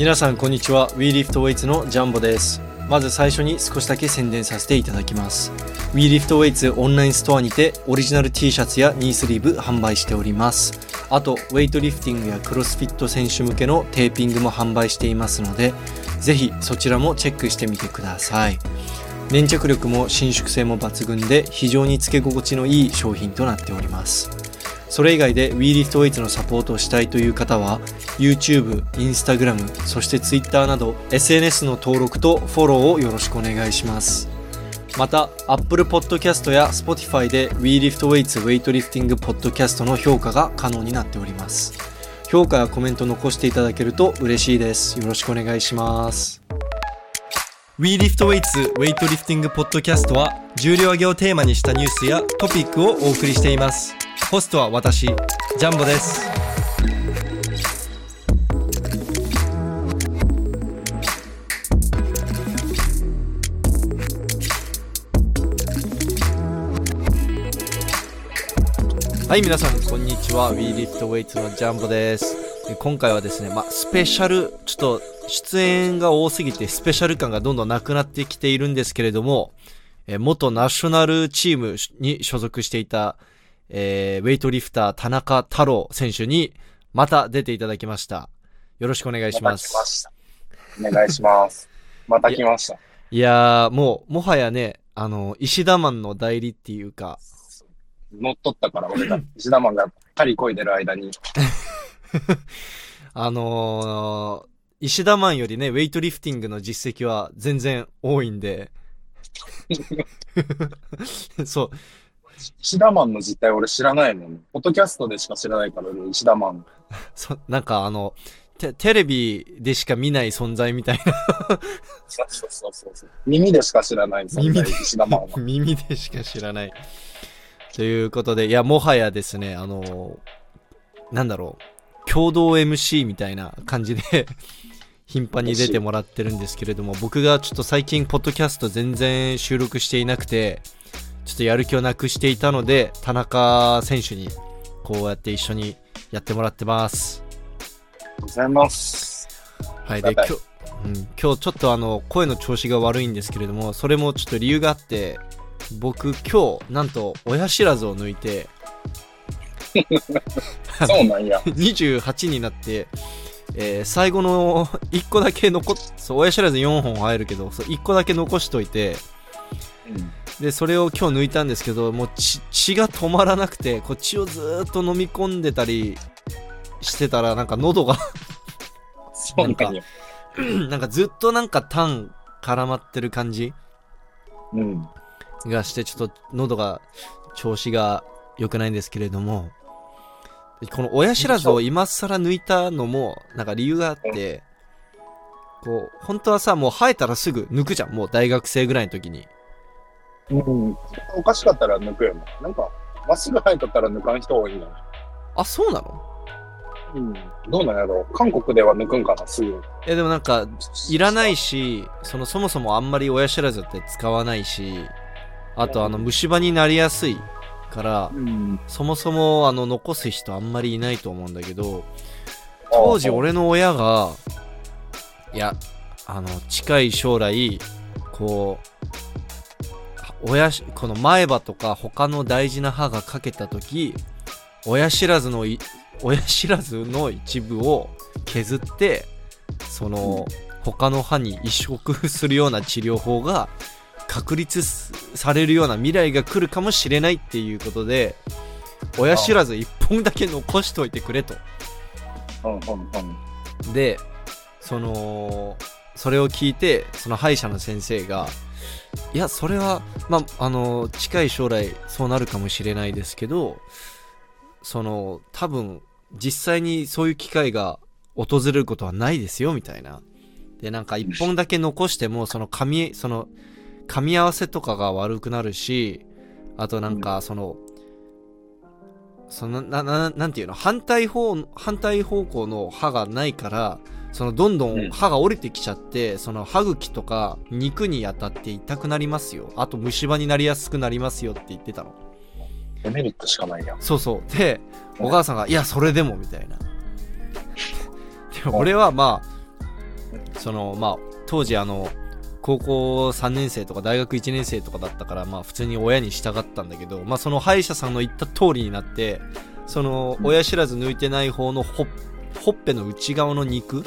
皆さんこんにちは。WeLiftWeights のジャンボです。まず最初に少しだけ宣伝させていただきます。WeLiftWeights オンラインストアにてオリジナル T シャツやニースリーブ販売しております。あとウェイトリフティングやクロスフィット選手向けのテーピングも販売していますのでぜひそちらもチェックしてみてください。粘着力も伸縮性も抜群で非常につけ心地のいい商品となっております。それ以外で WeLiftWeights のサポートをしたいという方は YouTube、Instagram、そして Twitter など SNS の登録とフォローをよろしくお願いします。また Apple Podcast や Spotify で WeLiftWeights ウェイトリフティングポッドキャストの評価が可能になっております。評価やコメント残していただけると嬉しいです。よろしくお願いします。WeLiftWeights ウェイトリフティングポッドキャストは重量挙げをテーマにしたニュースやトピックをお送りしています。ホストは私ジャンボです。はい皆さんこんにちは。WeLiftWeight のジャンボです。今回はですね、まあ、スペシャルちょっと出演が多すぎてスペシャル感がどんどんなくなってきているんですけれども、え元ナショナルチームに所属していたえー、ウェイトリフター田中太郎選手にまた出ていただきました。よろしくお願いします。まお願いします。また来ました。いやー、もう、もはやね、あの、石田マンの代理っていうか。乗っ取ったから、俺が。石田マンがパリこいでる間に。あのー、石田マンよりね、ウェイトリフティングの実績は全然多いんで。そう。石田マンの実態俺知らないもん。ポッドキャストでしか知らないから、石田マン。そ、なんかあの、テテレビでしか見ない存在みたいなそうそうそうそう。耳でしか知らない存在、石田マンは。耳でしか知らない。ということで、いや、もはやですね、あの、なんだろう、共同 MC みたいな感じで 頻繁に出てもらってるんですけれども、僕がちょっと最近、ポッドキャスト全然収録していなくて、ちょっとやる気をなくしていたので、田中選手にこうやって一緒にやってもらってます。ありがとうございます。はい、で、今日、うん、今日ちょっとあの、声の調子が悪いんですけれども、それもちょっと理由があって、僕今日、なんと親知らずを抜いて、そうなんや。28になって、えー、最後の1個だけ残っ、そう、親知らず4本入るけど、そう1個だけ残しといて、うんでそれを今日抜いたんですけどもう血が止まらなくてこう血をずっと飲み込んでたりしてたらなんか喉が なんやなんかずっとなんかタン絡まってる感じ、うん、がしてちょっと喉が調子が良くないんですけれどもこの親知らずを今更抜いたのもなんか理由があってこう本当はさもう生えたらすぐ抜くじゃん。もう大学生ぐらいの時にうん。おかしかったら抜くよね。なんか、まっすぐ生えとったら抜かん人多いんだあ、そうなの？うん。どうなんやろう。韓国では抜くんかな、すぐ。え、でもなんか、いらないし、その、そもそもあんまり親知らずって使わないし、あと、あの、虫歯になりやすいから、うん、そもそも、あの、残す人あんまりいないと思うんだけど、当時俺の親が、いや、あの、近い将来、こう、親しこの前歯とか他の大事な歯が欠けた時親知らずの親知らずの一部を削ってその他の歯に移植するような治療法が確立されるような未来が来るかもしれないっていうことで親知らず1本だけ残しといてくれと。でそのそれを聞いてその歯医者の先生がいや、それは、まあ、あの、近い将来そうなるかもしれないですけど、その、多分、実際にそういう機会が訪れることはないですよ、みたいな。で、なんか一本だけ残しても、その噛み、その、噛み合わせとかが悪くなるし、あとなんか、その、そのな、な、なんていうの？反対方、反対方向の歯がないから、そのどんどん歯が折れてきちゃって、うん、その歯茎とか肉に当たって痛くなりますよ。あと虫歯になりやすくなりますよって言ってたの。デメリットしかないやそうそう。でお母さんが「いやそれでも」みたいな。で俺はまあその、まあ、当時あの、高校3年生とか大学1年生とかだったから、まあ普通に親に従ったんだけど、まあその歯医者さんの言った通りになって、その親知らず抜いてない方のほほっぺの内側の肉、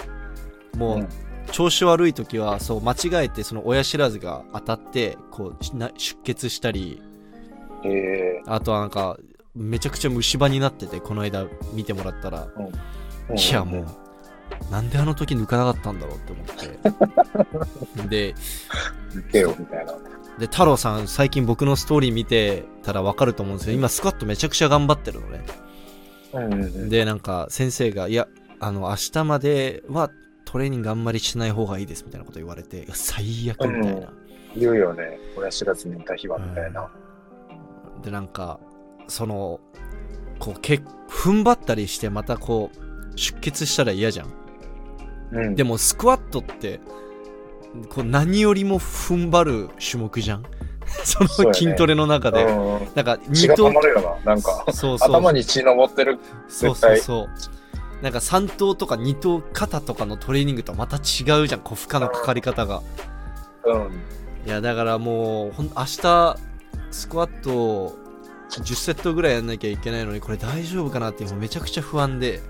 もうんう調子悪い時はそう間違えてその親知らずが当たって、こうしな出血したり、ええあとはなんかめちゃくちゃ虫歯になってて、この間見てもらったら、うんいやもう、なんであの時抜かなかったんだろうって思って。で、抜けよ、みたいな。で、太郎さん、最近僕のストーリー見てたらわかると思うんですけど、今スクワットめちゃくちゃ頑張ってるのね。うんうんうん。で、なんか先生が、いや、あの、明日まではトレーニングあんまりしない方がいいですみたいなこと言われて、最悪みたいな。言うよね。親知らずにいた日は、みたいな。で、なんか、その、こう、け踏ん張ったりしてまたこう、出血したら嫌じゃん。うん。でもスクワットって、こう何よりも踏ん張る種目じゃん その筋トレの中で。うん、なんか血が溜まるよな。なんか、そうそう。頭に血登ってる。そうそうそう。なんか3頭とか2頭肩とかのトレーニングとはまた違うじゃん、こう負荷のかかり方が。うん。いや、だからもう、ほん明日、スクワット10セットぐらいやんなきゃいけないのに、これ大丈夫かなって、もうめちゃくちゃ不安で。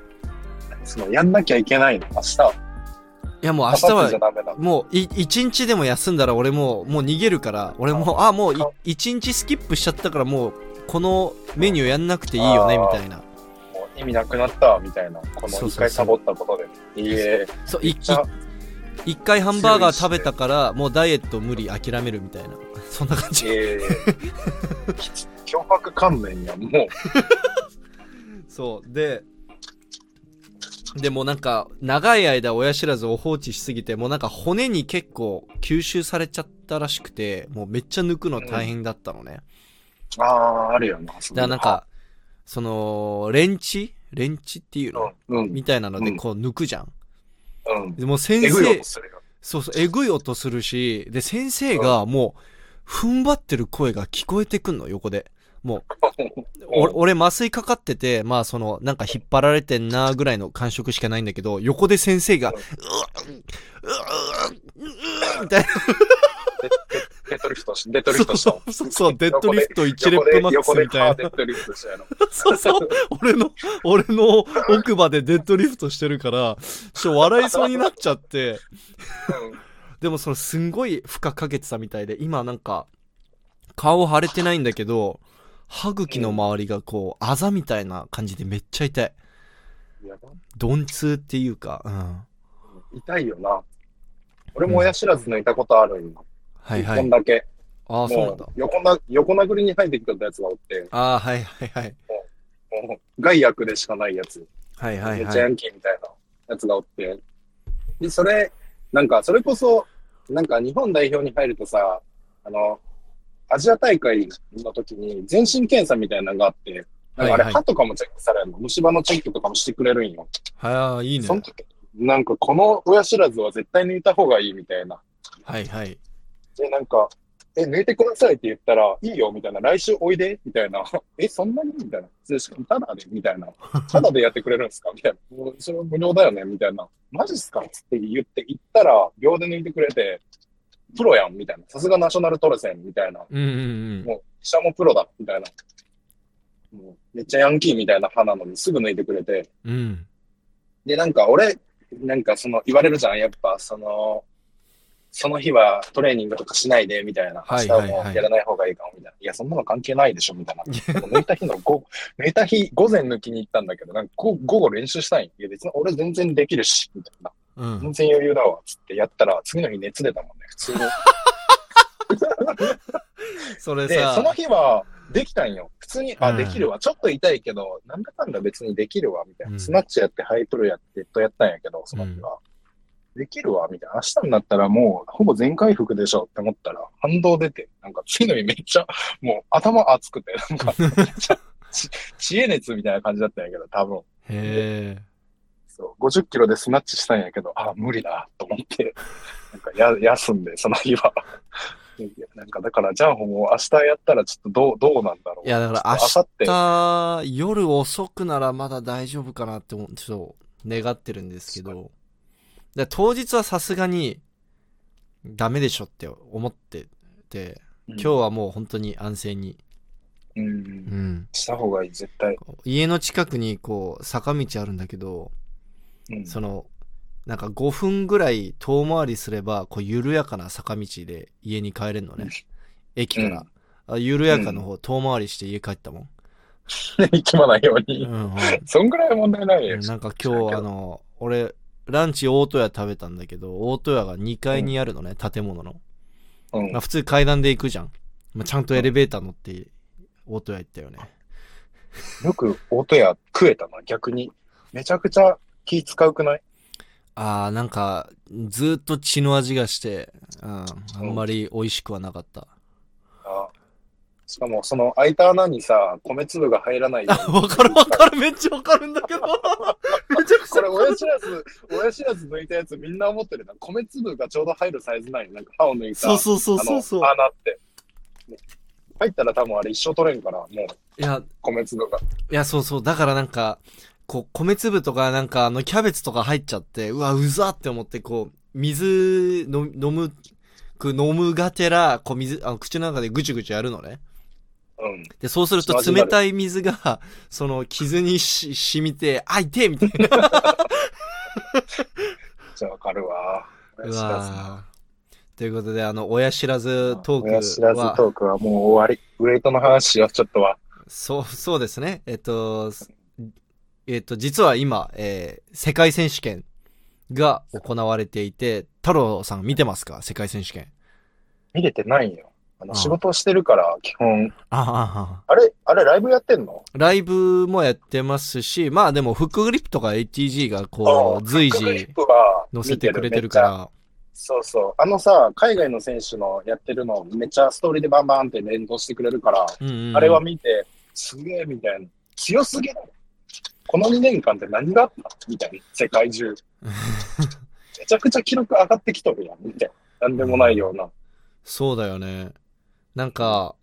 その、やんなきゃいけないの。明日。いや、もう明日は。もうい1日でも休んだら俺もう、もう逃げるから、俺もう、あ、もう1日スキップしちゃったからもう、このメニューやんなくていいよね、みたいな。意味なくなったわ、みたいな。この一回サボったことで。いいえ。そう、いじゃあ一回ハンバーガー食べたから、もうダイエット無理諦めるみたいな。そんな感じ。ええ脅迫観念や、もう。そう。で、でもなんか、長い間親知らずを放置しすぎて、もうなんか骨に結構吸収されちゃったらしくて、もうめっちゃ抜くの大変だったのね。ああ、あるよな。だからなんか、その、レンチレンチっていうの、うん、うん、みたいなのでうんこう抜くじゃん。うん。でもう先生。そうそう、えぐい音するし、で、先生がもう、踏ん張ってる声が聞こえてくんの、横で。もう、俺、俺麻酔かかってて、まあその、なんか引っ張られてんなぐらいの感触しかないんだけど、横で先生が、うわうわうわみたいな。デッドリフトし、たの。そうそうそう、デッドリフト1 rep max みたいな横でデ。ッドリフトしたやろ。そうそう、俺の、俺の奥歯でデッドリフトしてるから、ちょっと笑いそうになっちゃって、でもそのすんごい負荷かけてたみたいで、今なんか、顔腫れてないんだけど、歯茎の周りがこう、あざみたいな感じでめっちゃ痛い。鈍痛っていうか、うん。痛いよな。俺も親知らず抜いたことあるんはいはい。本だけ。ああ、そうなんだ。横な、横殴りに入ってきたやつがおって、ああ、はいはいはい。もう害悪でしかないやつ。はいはいめっちゃヤはい。ンキーみたいなやつがおって。で、それ、なんか、それこそ、なんか日本代表に入るとさ、あの、アジア大会の時に全身検査みたいなのがあって、なんかあれ、はいはい歯とかもチェックされるの。虫歯のチェックとかもしてくれるんよ。はあ、いいねそ。の時、なんかこの親知らずは絶対抜いた方がいいみたいな。はいはい。で、なんか、え、抜いてくださいって言ったら、いいよ、みたいな。来週おいで、みたいな。え、そんなに？みたいな。でしかも、ただで、みたいな。ただでやってくれるんですか？みたいな。もうそれは無料だよねみたいな。マジっすか？つって言って、行ったら、秒で抜いてくれて、プロやん、みたいな。さすがナショナルトレセン、みたいな。うんうんうん。もう、医者もプロだ、みたいな。もうめっちゃヤンキーみたいな歯なのにすぐ抜いてくれて。うん。で、なんか俺、なんかその、言われるじゃん。やっぱ、その、その日はトレーニングとかしないで、みたいな。はい明日はもうやらない方がいいかも、みたいな。いや、そんなの関係ないでしょ、みたいな。抜いた日の午、抜いた日、午前抜きに行ったんだけど、なんか午午後練習したいん。いや、別に俺全然できるし、みたいな。うん。全然余裕だわ、つってやったら、次の日熱出たもんね、普通に。それで、そのさ、日は、できたんよ。普通に、あ、うんできるわ。ちょっと痛いけど、なんだかんだ別にできるわ、みたいな。うんスナッチやって、ハイトルやって、とやったんやけど、その日は。できるわ、みたいな。明日になったらもう、ほぼ全回復でしょって思ったら、反動出て、なんか次の日めっちゃ、もう頭熱くて、なんか、めっちゃ、ち知恵熱みたいな感じだったんやけど、多分。へえ。そう、50キロでスナッチしたんやけど、あ、無理だ、と思って、なんかや、休んで、その日は。なんか、だから、ジャンホも明日やったらちょっとどう、どうなんだろう。いや、だから明後明日、夜遅くならまだ大丈夫かなって思う、ちょっと願ってるんですけど、で当日はさすがに、ダメでしょって思ってて、今日はもう本当に安静に。うん。う。うんん。した方がいい、絶対。家の近くにこう、坂道あるんだけど、うん。その、なんか5分ぐらい遠回りすれば、こう、緩やかな坂道で家に帰れるのねうん。駅から。あ緩やかの方、遠回りして家帰ったもん。行まないよううに。ん、うん。そんぐらいは問題ないよ。なんか今日、あの、俺、ランチ大戸屋食べたんだけど、大戸屋が2階にあるのね、建物の。うんまあ、普通階段で行くじゃん。まあ、ちゃんとエレベーター乗って、大戸屋行ったよね。よく大戸屋食えたな、逆に。めちゃくちゃ気使うくない？あー、なんか、ずーっと血の味がして、うん、あんまり美味しくはなかった。あしかも、その空いた穴にさ、米粒が入らないよあ、うに。わかるわかる、めっちゃわかるんだけど。めちゃくちゃこれ、親知らず、親知らず抜いたやつみんな思ってるな。米粒がちょうど入るサイズなんよ。なんか歯を抜いた。そうそうそうそうそう穴って。ね入ったら多分あれ一生取れんから、もう、いや、米粒が。いや、そうそう。だからなんか、こう、米粒とかなんかあの、キャベツとか入っちゃって、うわ、うざって思って、こう、水の飲む、く飲むがてら、こう、水、あの、口の中でぐちゅぐちゅやるのね。うん。で、そうすると冷たい水が、その、傷にし、染みて、あ、痛えみたいな。じゃあわかるわ。親う。わーということで、あの、親知らずトー親知らずクは、トークはもう終わり。ウェイトの話しよう、ちょっとは。そう、そうですね。えっと、すえっと、実は今、えー世界選手権が行われていて、太郎さん見てますか？世界選手権。見れてないんよ。あの、仕事をしてるから、基本。ああ、あれ、あれ、ライブやってんの？ライブもやってますし、まあでも、フックグリップとか ATG がこう、随時載せてくれてるから、そうそう。あのさ、海外の選手のやってるの、めっちゃストーリーでバンバンって連動してくれるから、うんうんうんあれは見て、すげえみたいな。強すぎる。この2年間って何があった？みたいな。世界中。めちゃくちゃ記録上がってきとるやん。みたいな。なんでもないような。そうだよね。なんか、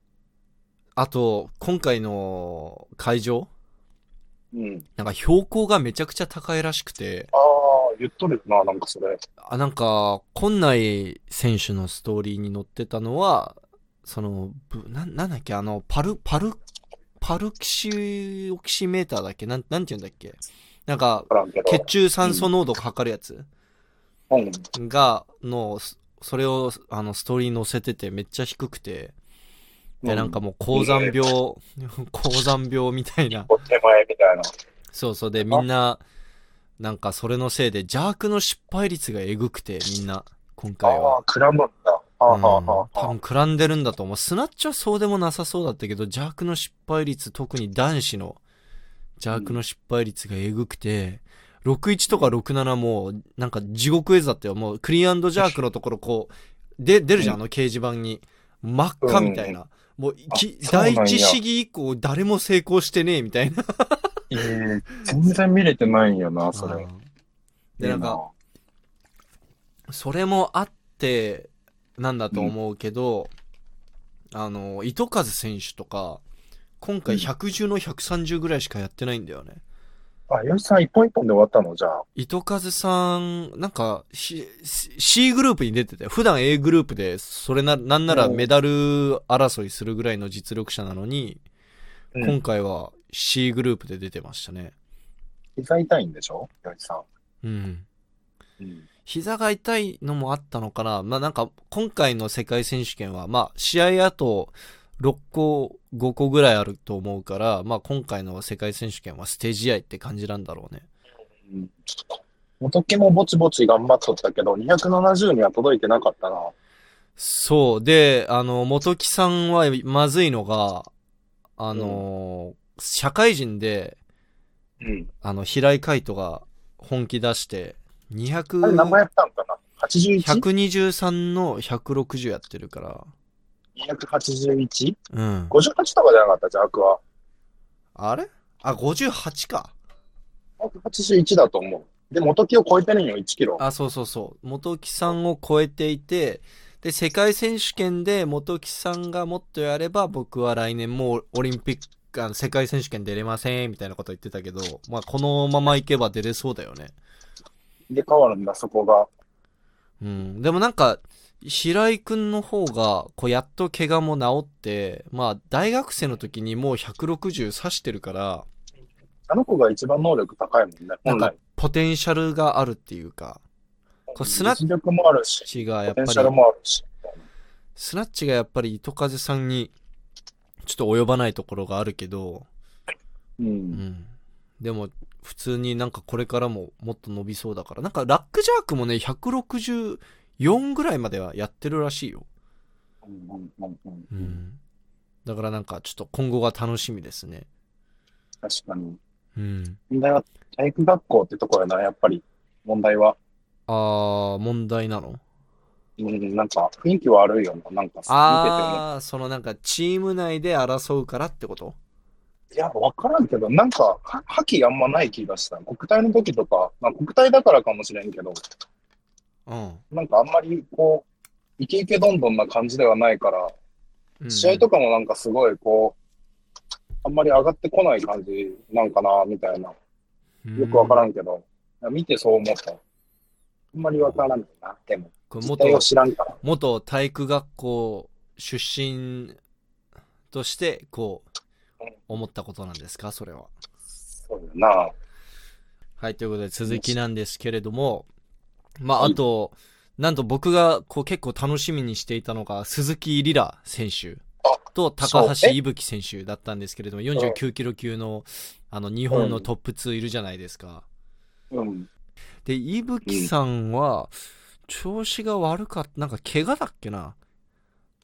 あと、今回の会場？うん。なんか標高がめちゃくちゃ高いらしくて、ああ、言っとるよな、なんかそれ。あ、なんか、今内選手のストーリーに載ってたのは、その、ぶな、なんだっけ、あの、パル、パル、パルキシオキシメーターだっけ？なん、なんて言うんだっけ？なんか。血中酸素濃度測るやつ？うん。が、の、そそれを、あの、ストーリーに載せててめっちゃ低くて、で、なんかもう、高山病、高山病みたいな。お手前みたいな。そうそう。で、みんな、なんかそれのせいで邪悪の失敗率がえぐくて、みんな、今回はああ、。クラムんだ。はあ、はあはあは多分くらんでるんだと思う。スナッチはそうでもなさそうだったけど、邪悪の失敗率、特に男子の邪悪の失敗率がえぐくて、61とか67も、なんか地獄絵図だったよ。もうクリーンジャークのところこう、で、出るじゃん、あの掲示板に。真っ赤みたいな。もうき、あそう第一試技以降誰も成功してねえみたいな。ええ全然見れてないんよな、それ。うんで、なんか、それもあって、なんだと思うけど、あの、糸数選手とか、今回うん110の130ぐらいしかやってないんだよね。あ、よしさん一本一本で終わったの？じゃあ。糸数さん、なんか、C, C グループに出てて、普段 A グループで、それな、なんならメダル争いするぐらいの実力者なのに、うん今回は C グループで出てましたね。膝痛いんでしょ？よしさうん。ん。うん。膝が痛いのもあったのかな？まあなんか、今回の世界選手権は、まあ、試合あと6個、5個ぐらいあると思うから、まあ今回の世界選手権はステージ試合って感じなんだろうね。うん元木もぼちぼち頑張っとったけど、270には届いてなかったな。そう。で、あの、元木さんはまずいのが、あの、社会人で、うん。あの、平井海斗が本気出して、あれ何も200、やったんかな ?81?281? 123の160やってるから、うん。58とかじゃなかった、ジャークは。あれ？あ、58か。181だと思う。で、元木を超えてるんよ、1キロ。あ、そうそうそう。元木さんを超えていて、で、世界選手権で元木さんがもっとやれば、僕は来年もオリンピック、あの世界選手権出れません、みたいなこと言ってたけど、まあ、このままいけば出れそうだよね。で変わるんだ、そこが。うん。でもなんか、白井くんの方が、こう、やっと怪我も治って、まあ、大学生の時にもう160指してるから、あの子が一番能力高いもんね、なんか。、ポテンシャルがあるっていうか、こうスナッ実力もあるし、血がやっぱり。スナッチがやっぱり糸風さんに、ちょっと及ばないところがあるけど、う。うんん。でも、普通になんかこれからももっと伸びそうだから、なんかラックジャークもね、164ぐらいまではやってるらしいよ。うん。だからなんかちょっと今後が楽しみですね。確かに。うん。問題は体育学校ってとこやな、やっぱり。問題は。あー、問題なの？うん、なんか雰囲気悪いよな、なんか見てても。あー、そのなんかチーム内で争うからってこと？いや、わからんけど、なんか、は覇気あんまない気がした。国体の時とか、まあ、国体だからかもしれんけど、うん。なんかあんまりこう、イケイケどんどんな感じではないから、うん試合とかもなんかすごいこう、あんまり上がってこない感じなんかな、みたいな。よくわからん。んけど、見てそう思った。あんまりわからんな、でも。元、知らんから。元体育学校出身として、こううん、思ったことなんですか？それは。そうだな。はい、ということで続きなんですけれども、まあ、はい。あと、なんと僕がこう結構楽しみにしていたのが、鈴木リラ選手と高橋そうえ？いぶき選手だったんですけれども、49キロ級の、あの、日本のトップ2いるじゃないですか。うん。で、いぶきさんは、調子が悪かった、なんか怪我だっけな？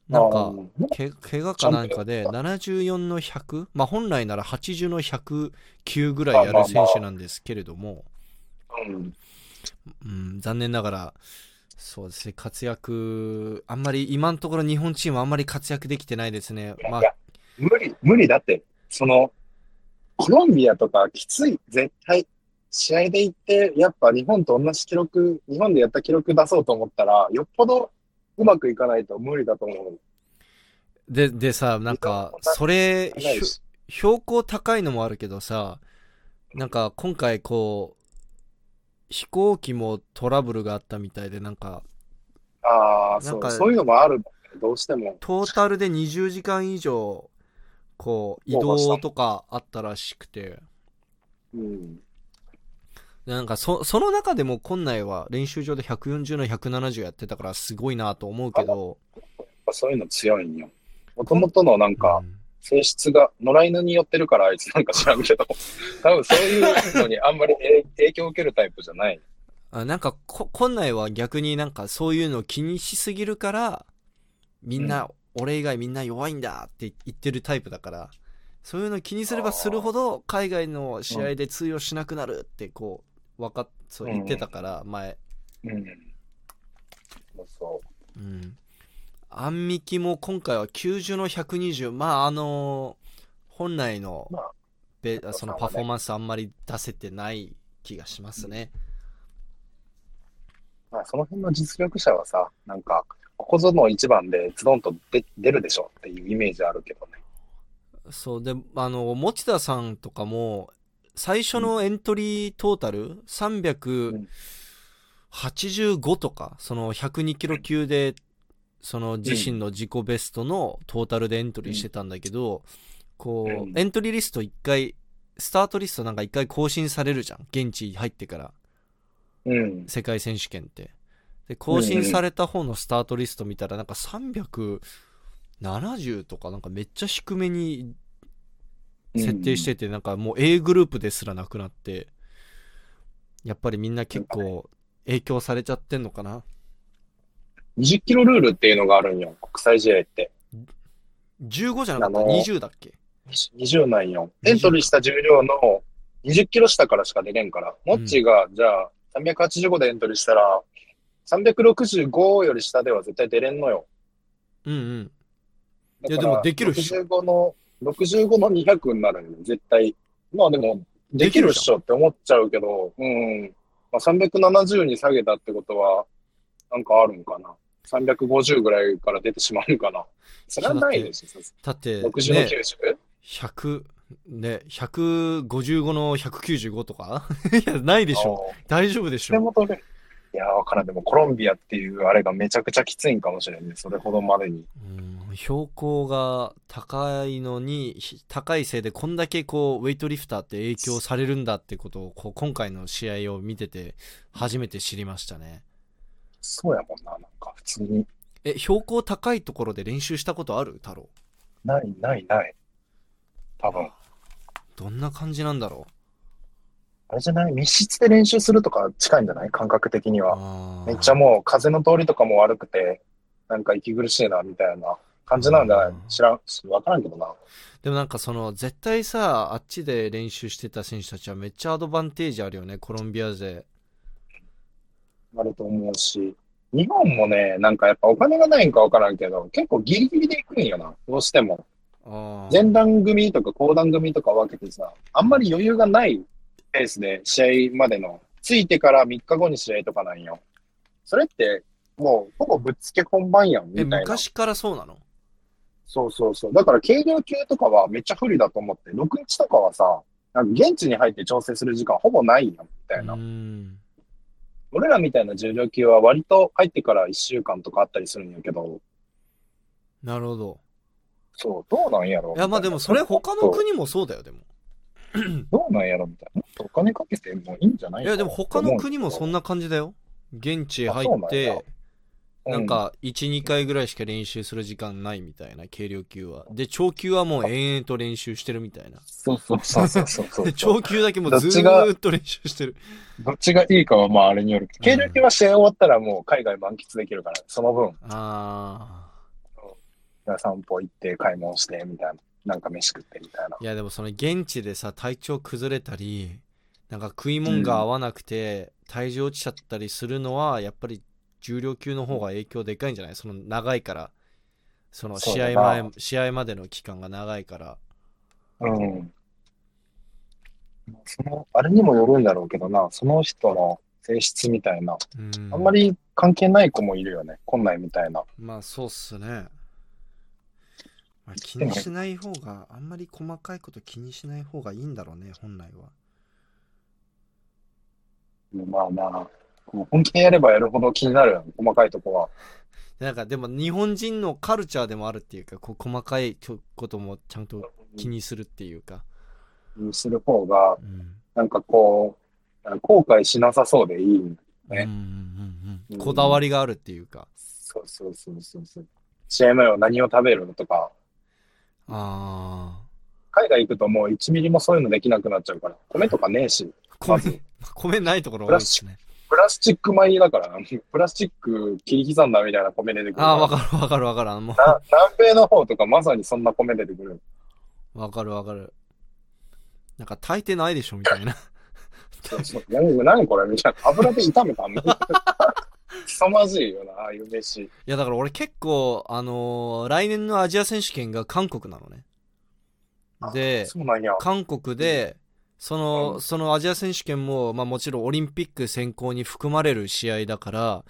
なんか、け怪我かなんかで74の100、まあ本来なら80の109ぐらいやる選手なんですけれども、うん。うん、残念ながら、そうですね、活躍、あんまり今のところ日本チームあんまり活躍できてないですね。まあ無理、無理だって。その、コロンビアとかきつい、絶対。試合で行って、やっぱ日本と同じ記録、日本でやった記録出そうと思ったら、よっぽどうまくいかないと無理だと思う。で、でさ、なんか、それ。標高高いのもあるけどさ、なんか今回こう、飛行機もトラブルがあったみたいで、なんか、ああ、そう、なんかそういうのもある。どうしても。トータルで20時間以上、こう、移動とかあったらしくて、うん。なんかそ、その中でも今内は練習場で140の170やってたからすごいなと思うけど、やっぱそういうの強いんよ。もともとのなんかう、ん性質が野良犬に寄ってるからあいつなんか知らんけど、多分そういうのにあんまり影影響を受けるタイプじゃない。あなんかこ、今内は逆になんかそういうの気にしすぎるから、みんな、俺以外みんな弱いんだって言ってるタイプだから、そういうの気にすればするほど海外の試合で通用しなくなるってこう、わかっ、そう言ってたから、前。うん。そうそうん。アンミキも今回は90の120、まああの本来のまあべそのパフォーマンスあんまり出せてない気がしますね。う。まあ、その辺の実力者はさ、なんか、ここぞの一番でズドンと出出るでしょっていうイメージあるけどね。そうであの持田さんとかも最初のエントリートータル385とかその102キロ級でその自身の自己ベストのトータルでエントリーしてたんだけど、こううん。エントリーリスト一回スタートリストなんか一回更新されるじゃん現地入ってから。うん。世界選手権って。で更新された方のスタートリスト見たらなんか370とかなんかめっちゃ低めに設定してて、なんかもう A グループですらなくなって、やっぱりみんな結構影響されちゃってんのかな。20キロルールっていうのがあるんよ、国際試合って。15じゃなかった？あの ?20 だっけ？20なんよ。エントリーした重量の20キロ下からしか出れんから。モッチーが、じゃあ、385でエントリーしたら、365より下では絶対出れんのよ。うんうん。だいやでもできるっしょ65の、65の200になるんよ、絶対。まあでも、できるっしょって思っちゃうけど、うん。まあ、370に下げたってことは、なんかあるんかな。350ぐらいから出てしまうんかな。それはないですだって、がに60のね、90? 100、ね、155の195とか？いや、ないでしょ。大丈夫でしょ。でも取れ？る。いや、わからん。でもコロンビアっていうあれがめちゃくちゃきついんかもしれんね。それほどまでに。うん、標高が高いのに、ひ高いせいでこんだけこう、ウェイトリフターって影響されるんだってことを、こう今回の試合を見てて、初めて知りましたね。そうやもんな。なんか普通に。え、標高高いところで練習したことある？太郎。ない、ない、ない。多分。どんな感じなんだろあれじゃない？密室で練習するとか近いんじゃない？感覚的にう。は。あーめっちゃもう風の通りとかも悪くて、なんか息苦しいな、みたいな感じなんじゃない？うん知らん、わからんけどな。でもなんかその絶対さあっちで練習してた選手たちはめっちゃアドバンテージあるよねコロンビア勢あると思うし。日本もね、なんかやっぱお金がないんかわからんけど、結構ギリギリで行くんよな。どうしても。前段組とか後段組とか分けてさ、あんまり余裕がないペースで試合までの、ついてから3日後に試合とかなんよ。それって、もうほぼぶっつけ本番やん、みえたいな。昔からそうなの？そうそうそう。だから軽量級とかはめっちゃ不利だと思って、6日とかはさ、なんか現地に入って調整する時間ほぼないやん、みたいな。俺らみたいな重量級は割と入ってから1週間とかあったりするんやけど、なるほど。そう、どうなんやろいやまあでもそれ他の国もそうだよでも。どうなんやろみたいな。お金かけてもいいんじゃないいやでも他の国もそんな、な感じだよ。現地入あそうなんってやなんか12回ぐらいしか練習する時間ないみたいな軽量級は。で長級はもう延々と練習してるみたいな。そうそうそうそうそうそう。で長級だけもうずーっと練習してる。どっちがいいかはまああれによるけど、軽量級は試合終わったらもう海外満喫できるから、その分、あ散歩行って買い物してみたいな。なんか飯食ってみたいな。あ。いやでもその現地でさ体調崩れたりなんか食い物が合わなくて体重落ちちゃったりするのはやっぱり重量級の方が影響でかいんじゃない？その長いから。その試合前な。試合までの期間が長いから。うん。その、あれにもよるんだろうけどな、その人の性質みたいな。うん。あんまり関係ない子もいるよね。こんなんみたいな。まあそうっすね、まあ、気にしない方があんまり細かいこと気にしない方がいいんだろうね本来は。まあまあ、本気でやればやるほど気になる細かいとこは。なんかでも日本人のカルチャーでもあるっていうかこう細かいこともちゃんと気にするっていうか、にする方が、うん。なんかこう、後悔しなさそうでいい。ねうんうんうんうんうん。こだわりがあるっていうか。そうそうそうそうそう。試合前は何を食べるのとか、あ海外行くともう1ミリもそういうのできなくなっちゃうから。米とかねえし、あ米米ないところ多いですねプラスチック米だから、プラスチック切り刻んだみたいな米出てくる。ああわかるわかるわかるもな南米の方とかまさにそんな米出てくる。うわかるわかるなんか炊いてないでしょみたいなそうそう何何これみたいな。油で炒めたみたいな。凄まじいよな、ああいう飯。いやだから俺結構あのー来年のアジア選手権が韓国なのねで。韓国でその,、うんそのアジア選手権も、まあ、もちろんオリンピック選考に含まれる試合だから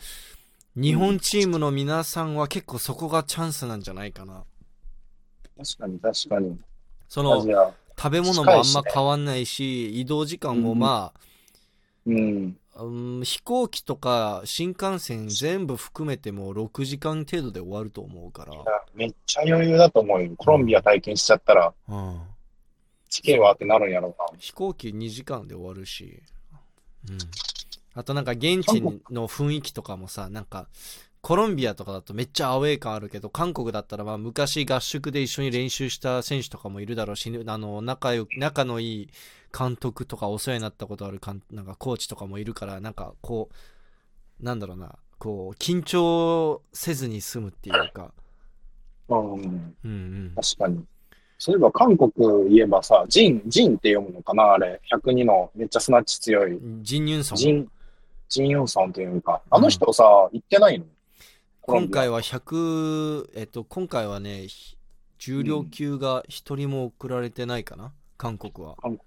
日本チームの皆さんは結構そこがチャンスなんじゃないかな確かに確かに。その。食べ物もあんま変わんないし移動時間もまうん。あ、うん飛行機とか新幹線全部含めても6時間程度で終わると思うからめっちゃ余裕だと思うよ。コロンビア体験しちゃったら、うん地形はってなるんやろうな。飛行機2時間で終わるし、うん、あとなんか現地の雰囲気とかもさなんかコロンビアとかだとめっちゃアウェー感あるけど韓国だったらまあ昔合宿で一緒に練習した選手とかもいるだろうしあの仲よ仲のいい監督とかお世話になったことあるかんなんかコーチとかもいるからなんかこうなんだろうなこう緊張せずに済むっていうか、うん。うんうん、確かに。そういえば韓国言えばさ、ジン、ジンって読むのかな？あれ。102のめっちゃスナッチ強い。ジン・ユンソンジン、ジンヨンさんっていうか。あの人さ、行ってないの？は。今回は100、えっと、今回はね、ひ重量級が一人も送られてないかな、韓国は。韓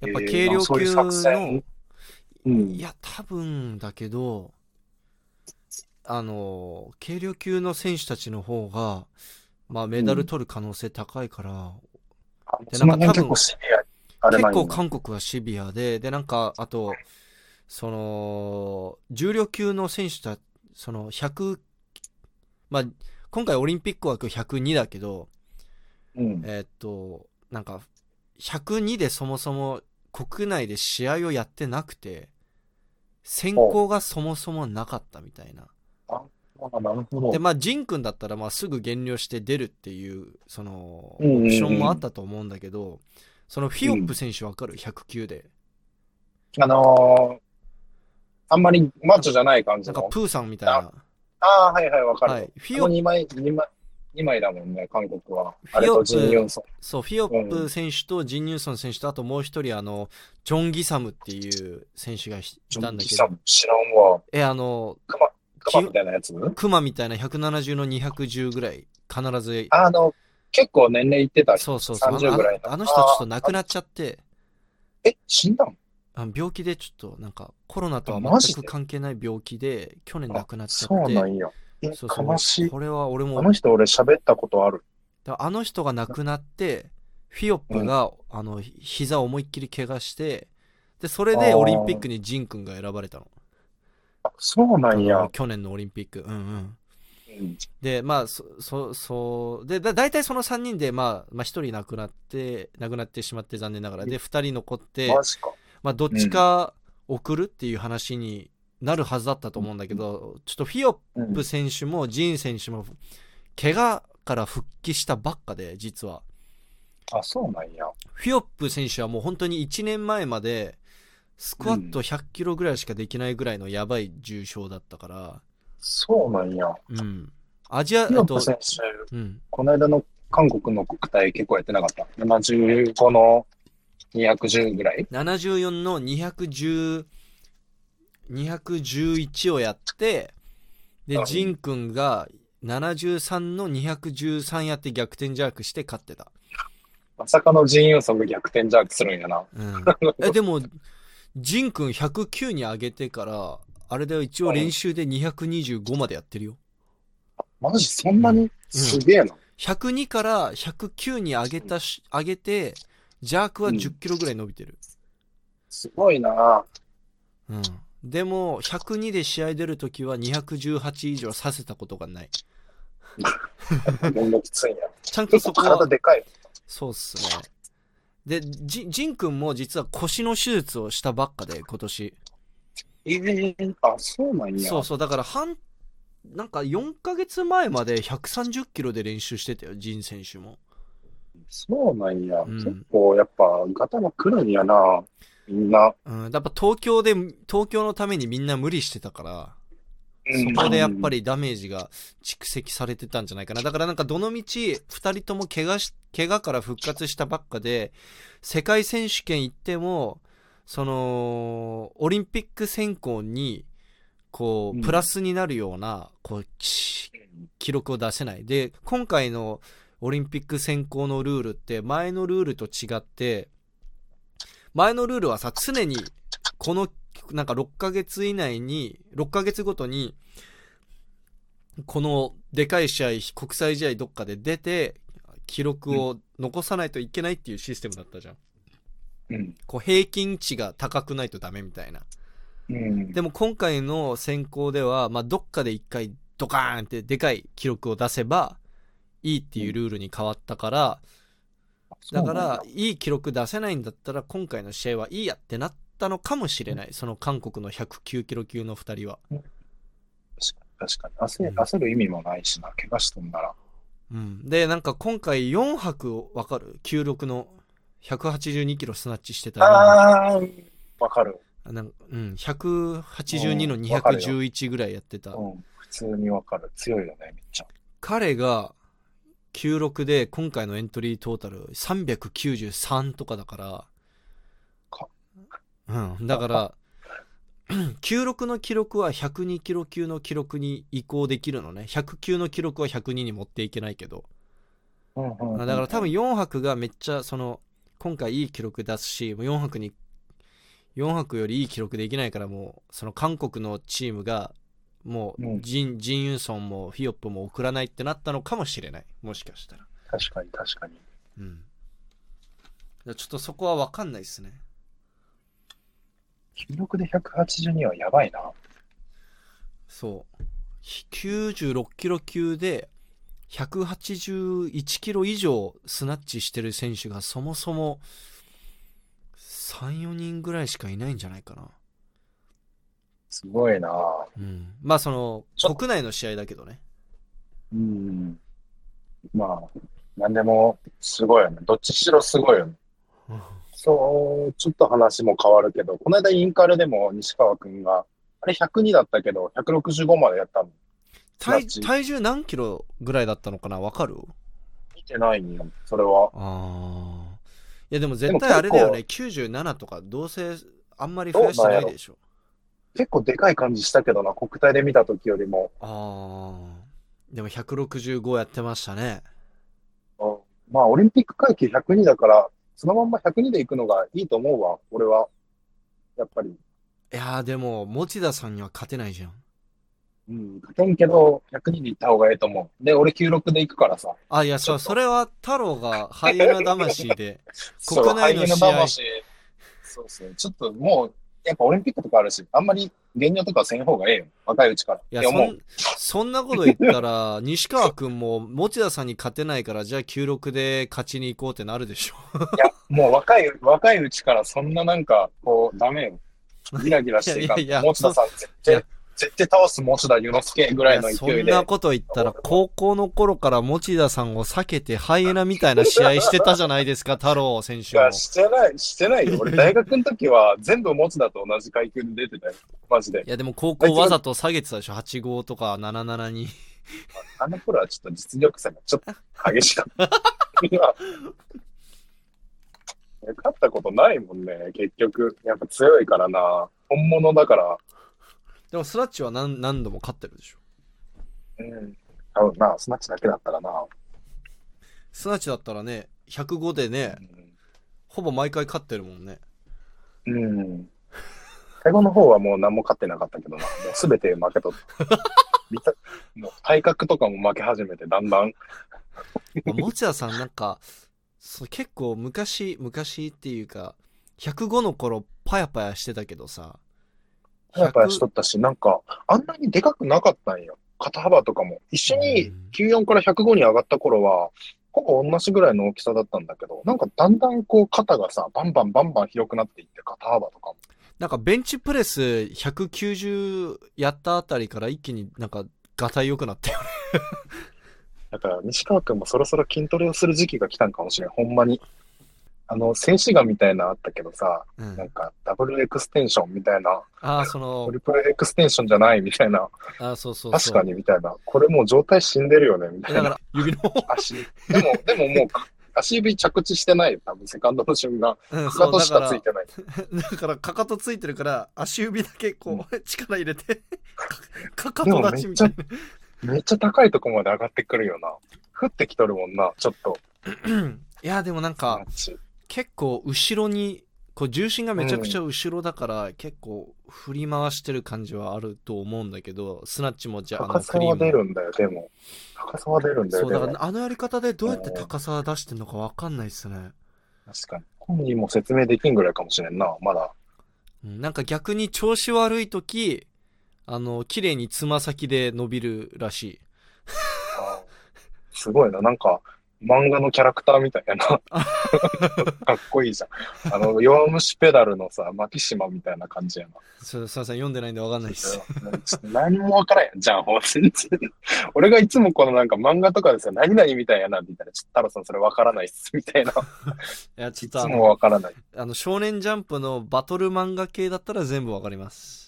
やっぱえー軽量級作戦？の、うんい。や、多分だけど、あの、軽量級の選手たちの方が、まあ、メダル取る可能性高いから、でそのなんか多分辺結構韓国はシビアで、で、なんか、あと、その、重量級の選手たその100、まあ、今回オリンピック枠102だけど、うん。えーっと、なんか、102でそもそも国内で試合をやってなくて、選考がそもそもなかったみたいな。で、まあ、ジン君だったら、まあ、すぐ減量して出るっていう、その、オうんうんうんプションもあったと思うんだけど、そのフィオップ選手わかる ?109 で。あのー、あんまりマッチョじゃない感じの。なんかプーさんみたいな。ああ、はいはい、わかる。はい。フィオ2枚、二枚、二枚だもんね、韓国は。フィオあれとジン・ユンソン。そう、フィオップ選手とジン・ニューソン選手と、あともう一人、あの、ジョン・ギサムっていう選手がいジョン・たんだけど、キさん、知らんわ。え、あの、クマ、クマみたいなやつ？クマみたいな170の210ぐらい、必ず、あの、結構年齢いってた人？そうそうそう、あ30ぐらいの。のあの人ちょっと亡くなっちゃって、え、死んだんあの病気でちょっとなんかコロナとは全く関係ない病気で去年亡くなっちゃそって。うなんや。え、そうそう。悲しい。これは俺も。あの人俺喋ったことある？だあの人が亡くなってフィオップが、あのひ膝を思いっきり怪我してでそれでオリンピックにジン君が選ばれたの。あそうなんあやの。去年のオリンピックうんうんうんでまあそそそうでだ大体その3人でまあ、まあ、1人亡くなって亡くなってしまって残念ながらで2人残ってマジか。まあ、どっちか送るっていう話になるはずだったと思うんだけど、ちょっとフィオうんップ選手もジン選手も、怪我から復帰したばっかで、実は。あ、そうなんや。フィオップ選手はもう本当に1年前まで、スクワット100キロぐらいしかできないぐらいのやばい重症だったから、そうなんや。うん。アジア、フィオッあとプ選手、うん。この間の韓国の国体結構やってなかった。75の210ぐらい74の210、211をやって、でう、んジン君が73の213やって逆転ジャークして勝ってた。まさかのジン・ユンソンが逆転ジャークするんやな。うん。え、でも、ジン君109に上げてから、あれだよ、一応練習で225までやってるよ。マジそんなに？すげえな。102から109に上げたし、上げて、ジャークはうん10キロぐらい伸びてる。すごいな。うん。でも、102で試合出るときは218以上させたことがない。めんどくついんや。ちゃんとそこは、体でかい。そうっすね。で、ジジン君も実は腰の手術をしたばっかで、今年。えー、あ、そうなんや。そうそう、だから半、なんか4ヶ月前まで130キロで練習してたよ、ジン選手も。そうなんや。うん結構やっぱ、ガタが来るんやな。みんな。うん、やっぱ東京で、東京のためにみんな無理してたから、そこでやっぱり。りダメージが蓄積されてたんじゃないかな。だからなんかどのみち二人とも怪我し、怪我から復活したばっかで、世界選手権行っても、その、オリンピック選考に、こう、うんプラスになるような、こう、し記録を出せない。で、今回のオリンピック選考のルールって、前のルールと違って、前のルールはさ、常に、この、なんか6ヶ月以内に、6ヶ月ごとに、このでかい試合、国際試合どっかで出て、記録を残さないといけないっていうシステムだったじゃん。うん。こう平均値が高くないとダメみたいな。うん。でも今回の選考では、まあ、どっかで一回ドカーンってでかい記録を出せばいいっていうルールに変わったから、だから、いい記録出せないんだったら今回の試合はいいやってなったのかもしれない。その韓国の109キロ級の2人は。確かに。焦うん焦る意味もないしな。怪我しとんなら。うん。で、なんか今回4泊わかる ?96 の182キロスナッチしてたあー、わかる。あなんうん、182のうんわかるよ211ぐらいやってた。うん。普通にわかる。強いよね、めっちゃ。彼が96で今回のエントリートータル393とかだからかうん。だから 96の記録は102キロ級の記録に移行できるのね。100級の記録は102に持っていけないけど。うんうんうん。だから多分4泊がめっちゃその今回いい記録出すしもう4泊に4泊よりいい記録できないからもうその韓国のチームがもううん。ジン,、ジンユンソンもフィオップも送らないってなったのかもしれない。もしかしたら。確かに確かに。うん。ちょっとそこは分かんないっすね。96で182はやばいな。そう。96キロ級で181キロ以上スナッチしてる選手がそもそも3、4人ぐらいしかいないんじゃないかな。すごいな。うん。まあその国内の試合だけどね。うん。まあ、なんでもすごいよね。どっちしろすごいよね。そう、ちょっと話も変わるけど、この間インカレでも西川くんが、あれ102だったけど、165までやったの。体体重何キロぐらいだったのかな？わかる？見てないんよ、それは。ああ。いやでも絶対あれだよね。97とかどうせあんまり増やしてないでしょ。結構でかい感じしたけどな、国体で見た時よりも。ああ。でも165やってましたね。うんまあ、オリンピック階級102だから、そのまんま102で行くのがいいと思うわ、俺は。やっぱり。いやーでも、持田さんには勝てないじゃん。うん、勝てんけど、102で行った方がいいと思う。で、俺96で行くからさ。あ、いや、そう、それは太郎がハイエナ魂で。そう国内の試合ハイエナ魂そうそう。ちょっともう、やっぱオリンピックとかあるし、あんまり減量とかせん方がええよ。若いうちから。いや、そん、そんなこと言ったら、西川くんも持田さんに勝てないから、じゃあ96で勝ちに行こうってなるでしょ。いや、もう若い、若いうちからそんななんか、こう、ダメよ。ギラギラしていかんいやいやいや持田さん絶対、絶対倒す持田祐之介ぐらいの勢いで。んなこと言ったら、高校の頃から持田さんを避けてハイエナみたいな試合してたじゃないですか、太郎選手もいや、。してない、してないよ。俺、大学の時は全部持田と同じ階級で出てたよ。マジでい。や、でも高校わざと下げてたでしょ、85とか77に。あの頃はちょっと実力差がちょっと激しかった。勝ったことないもんね、結局。やっぱ強いからな。本物だから。でもスナッチは何何度も勝ってるでしょ。うん。多分な、スナッチだけだったらな。スナッチだったらね、105でね、ほぼ毎回勝ってるもんね。うん。うん。最後の方はもう何も勝ってなかったけどな。もうすべて負けとった。見たもう体格とかも負け始めて、だんだん。まあ持田さんなんか、そう結構昔、昔っていうか、105の頃パヤパヤしてたけどさ、やっぱりしとったし、なんか、あんなにでかくなかったんよ。肩幅とかも。一緒にうん94から105に上がった頃は、ほぼ同じぐらいの大きさだったんだけど、なんかだんだんこう肩がさ、バンバンバンバン広くなっていって、肩幅とかも。なんかベンチプレス190やったあたりから一気になんかガタイ良くなったよね。だから西川くんもそろそろ筋トレをする時期が来たんかもしれん、ほんまに。あの、静止画みたいなのあったけどさ、うんなんかダブルエクステンションみたいな、ああ、そのトリプルエクステンションじゃないみたいな、あーそうそう。確かにみたいな、これもう状態死んでるよね、みたいなだから。指の、足。でも、でももう、足指着地してないよ、多分、セカンドの瞬間。うん、かかとしか、からついてない。だから かかとついてるから、足指だけこう、力入れて、かかと立ちみたいめっちゃ高いとこまで上がってくるよな。降ってきとるもんな、ちょっと。な。いや、でもなんか結構後ろに、こう重心がめちゃくちゃ後ろだから、結構振り回してる感じはあると思うんだけど、スナッチもじゃあ、あ高さは出も。るんだよ、でも。高さは出るんだよ、そう。だからあのやり方でどうやって高さ出してんのかわかんないっすね。確かに。本人も説明できんぐらいかもしれんな、まだ。うんなんか逆に調子悪い時あの、綺麗につま先で伸びるらしい。すごいな、なんか、漫画のキャラクターみたいやな。かっこいいじゃん。あの、弱虫ペダルのさ、マキシマみたいな感じやな。すすいません、読んでないんでわかんないっす。何もわからんやん、じゃん、全然。俺がいつもこのなんか漫画とかですよ、何々みたいやなって言ったら、ちょっと太郎さんそれわからないっす、みたいな。いや、ちょいつもっとあの、わからない。あの少年ジャンプのバトル漫画系だったら全部わかります。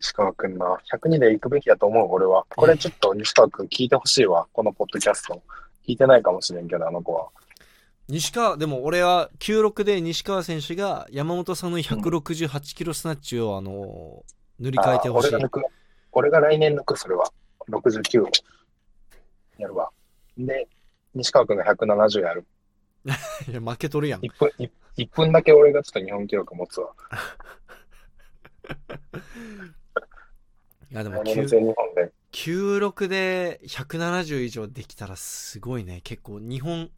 西川くんな、102で行くべきだと思う、俺は。これちょっと西川くん聞いてほしいわ、このポッドキャスト。聞いてないかもしれんけど、あの子は。西川、でも俺は96で西川選手が山本さんの168キロスナッチをあの、塗り替えてほしい俺。が抜く。俺が来年抜く、それは。69を。やるわ。で、西川くんが170やる。いや負けとるやん。1分、1, 1分だけ俺がちょっと日本記録持つわ。いやでも全日本で。96で170以上できたらすごいね。結構日本、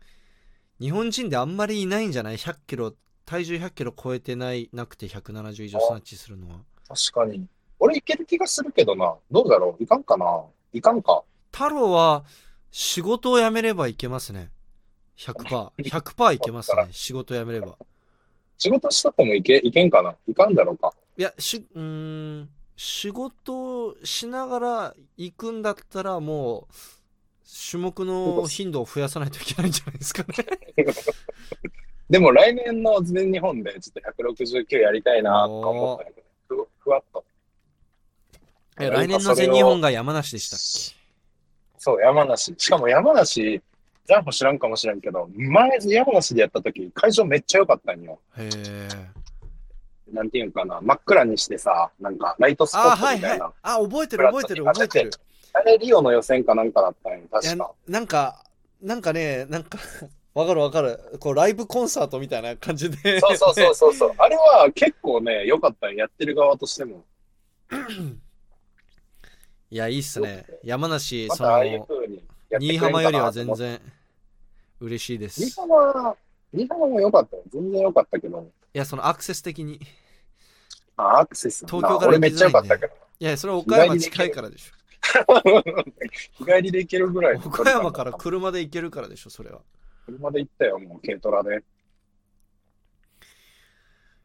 日本人であんまりいないんじゃない ?100 キロ、体重100キロ超えてない、なくて170以上スナッチするのは。確かに。俺いける気がするけどな。どうだろう？いかんかな？いかんか？太郎は仕事を辞めればいけますね。100%。100%いけますね。仕事辞めれば。仕事したってもいけ、いけんかな？いかんだろうか。いや、し、うーん、仕事しながら行くんだったらもう、種目の頻度を増やさないといけないんじゃないですかね。でも来年の全日本でちょっと169やりたいなとか思ったけど、ふふわっと。え来年の全日本が山梨でしたっそう、山梨。しかも山梨、ジャンプ知らんかもしれんけど、前山梨でやった時、会場めっちゃ良かったんよ。けへえ。なんていうんかな、真っ暗にしてさ、なんかライトスポあ、ットはいはいみたいな。。あ、覚えてる覚えてる覚えてる。あれ、リオの予選かなんかだったんよ、確か。、なんか、なんかね、なんか、わかるわかる。こう、ライブコンサートみたいな感じで。そうそうそうそうそう。あれは結構ね、良かったんやってる側としても。いや、いいっすね。山梨、そまたああいうの、新居浜よりは。全然嬉しいです。新い居浜、新居浜も良かったよ。全然良かったけど。や、そのアクセス的に。あ、アクセスな。東京から俺めっちゃ良かったけど。いや、それは岡山近いからでしょ。日帰りで行けるぐらい岡山から車で行けるからでしょ、それは。車で行ったよ、もう軽トラで。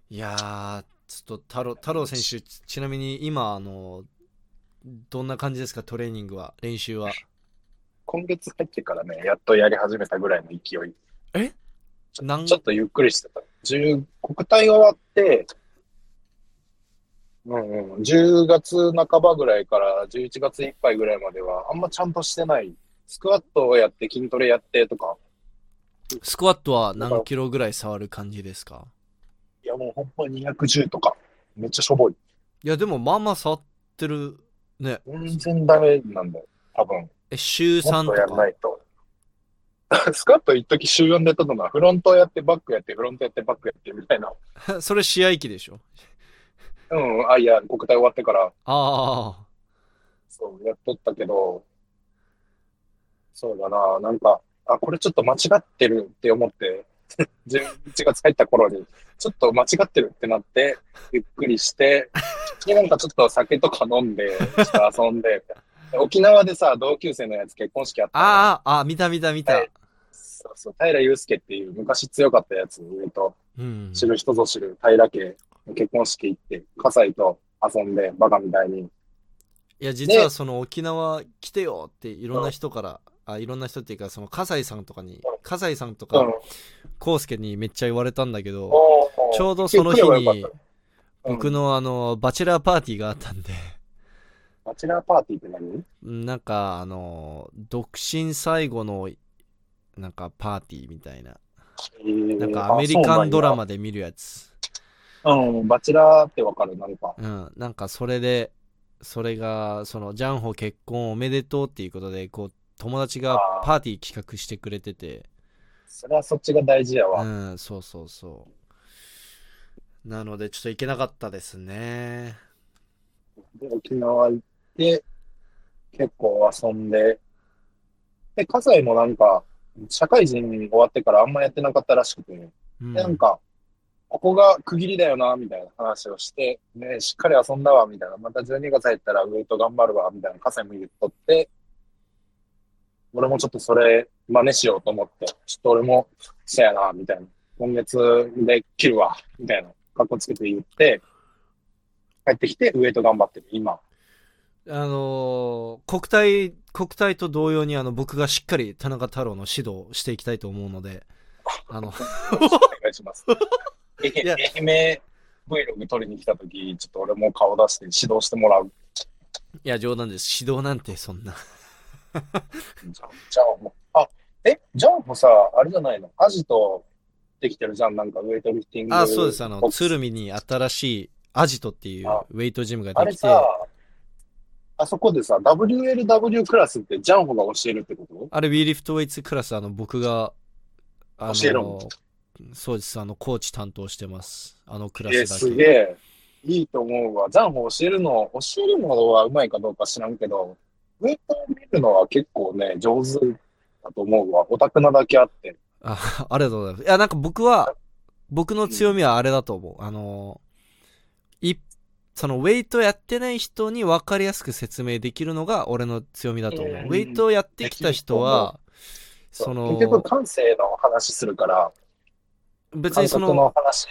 いやー、ちょっと太郎、太郎選手、ちちなみに今、あの、どんな感じですか、トレーニングは、練習は？今月入ってからね、やっとやり始めたぐらいの勢い。なん？ちょっとゆっくりしてた。10国体終わって、うんうん、10月半ばぐらいから11月いっぱいぐらいまでは、あんまちゃんとしてない。スクワットをやって筋トレやってとか、スクワットは何キロぐらい触る感じですか？いやもうほんま210とか、めっちゃしょぼい。いや、でも、まあまあ触ってる、ね。全然ダメなんだよ、多分。え、週3もっとか。らないと。スクワット一時週4でやったのは、フロントやってバックやって、フロントやってバックやってみたいな。それ試合機でしょ？うん、あ、いや、国体終わってから、ああ。そう、やっとったけど、そうだな、なんか、あ、これちょっと間違ってるって思って、11月入った頃に、ちょっと間違ってるってなって、ゆっくりして、で、なんかちょっと酒とか飲んで、ちょっと遊んで、沖縄でさ、同級生のやつ結婚式あったのああ、あ、見た見た見た。はい。そうそう、平祐介っていう昔強かったやつ、上と。うん。知る人ぞ知る平家。の結婚式行って、葛西と遊んで、バカみたいに。いや、実はその沖縄来てよっていろんな人から、あ、いろんな人っていうか、その葛西さんとかに、葛西さんとかうん、康介にめっちゃ言われたんだけど、ちょうどその日に僕うん。のあの、バチェラーパーティーがあったんで、バチェラーパーティーって何？うんなんかあの、独身最後の、なんかパーティーみたいな。なんかアメリカンドラマで見るやつ。うなんバチェラーってわかる、なんか。うん、なんかそれで、それが、その、ジャンホ結婚おめでとうっていうことで、こう、友達がパーティー企画してくれてて、それはそっちが大事やわ。うん、そうそうそう。なので、ちょっと行けなかったですね。で、沖縄行って、結構遊んで、で、葛西もなんか、社会人終わってからあんまやってなかったらしくて、うん、で、なんか、ここが区切りだよな、みたいな話をして、ね、しっかり遊んだわ、みたいな。また12月入ったらウェイト頑張るわ、みたいな、葛西も言っとって、俺もちょっとそれ真似しようと思って、ちょっと俺も、せやな、みたいな。今月で切るわ、みたいな。格好つけて言って、帰ってきてウェイト頑張ってる、今。あのー国体、国体と同様に、あの、僕がしっかり田中太郎の指導をしていきたいと思うので、あの、お願いします。愛媛 Vlog 撮りに来た時、ちょっと俺も顔出して指導してもらう。いや、冗談です。指導なんてそんな。じゃあ、じゃあもう、あ、え、ジャンプさ、あれじゃないの？アジトできてるじゃん、なんかウェイトリフティング。あ、そうです。あの、鶴見に新しいアジトっていうあウェイトジムがあできて、れさ、あそこでさ、WLW クラスってジャンホが教えるってこと？あれ、ウィーリフトウェイツクラス、あの、僕が、あ教えるのそうです、あの、コーチ担当してます。あのクラえ、スだけ。すげえ。いいと思うわ。ジャンホ教えるの、教えるのはうまいかどうか知らんけど、ウェイトを見るのは結構ね、上手だと思うわ。オタクなだけあって。あ、ありがとうございます。いや、なんか僕は、僕の強みはあれだと思う。あの、い、そのウェイトやってない人に分かりやすく説明できるのが俺の強みだと思う。うんウェイトやってきた人は、その結、局感性の話するから、感別にそ覚のの、話。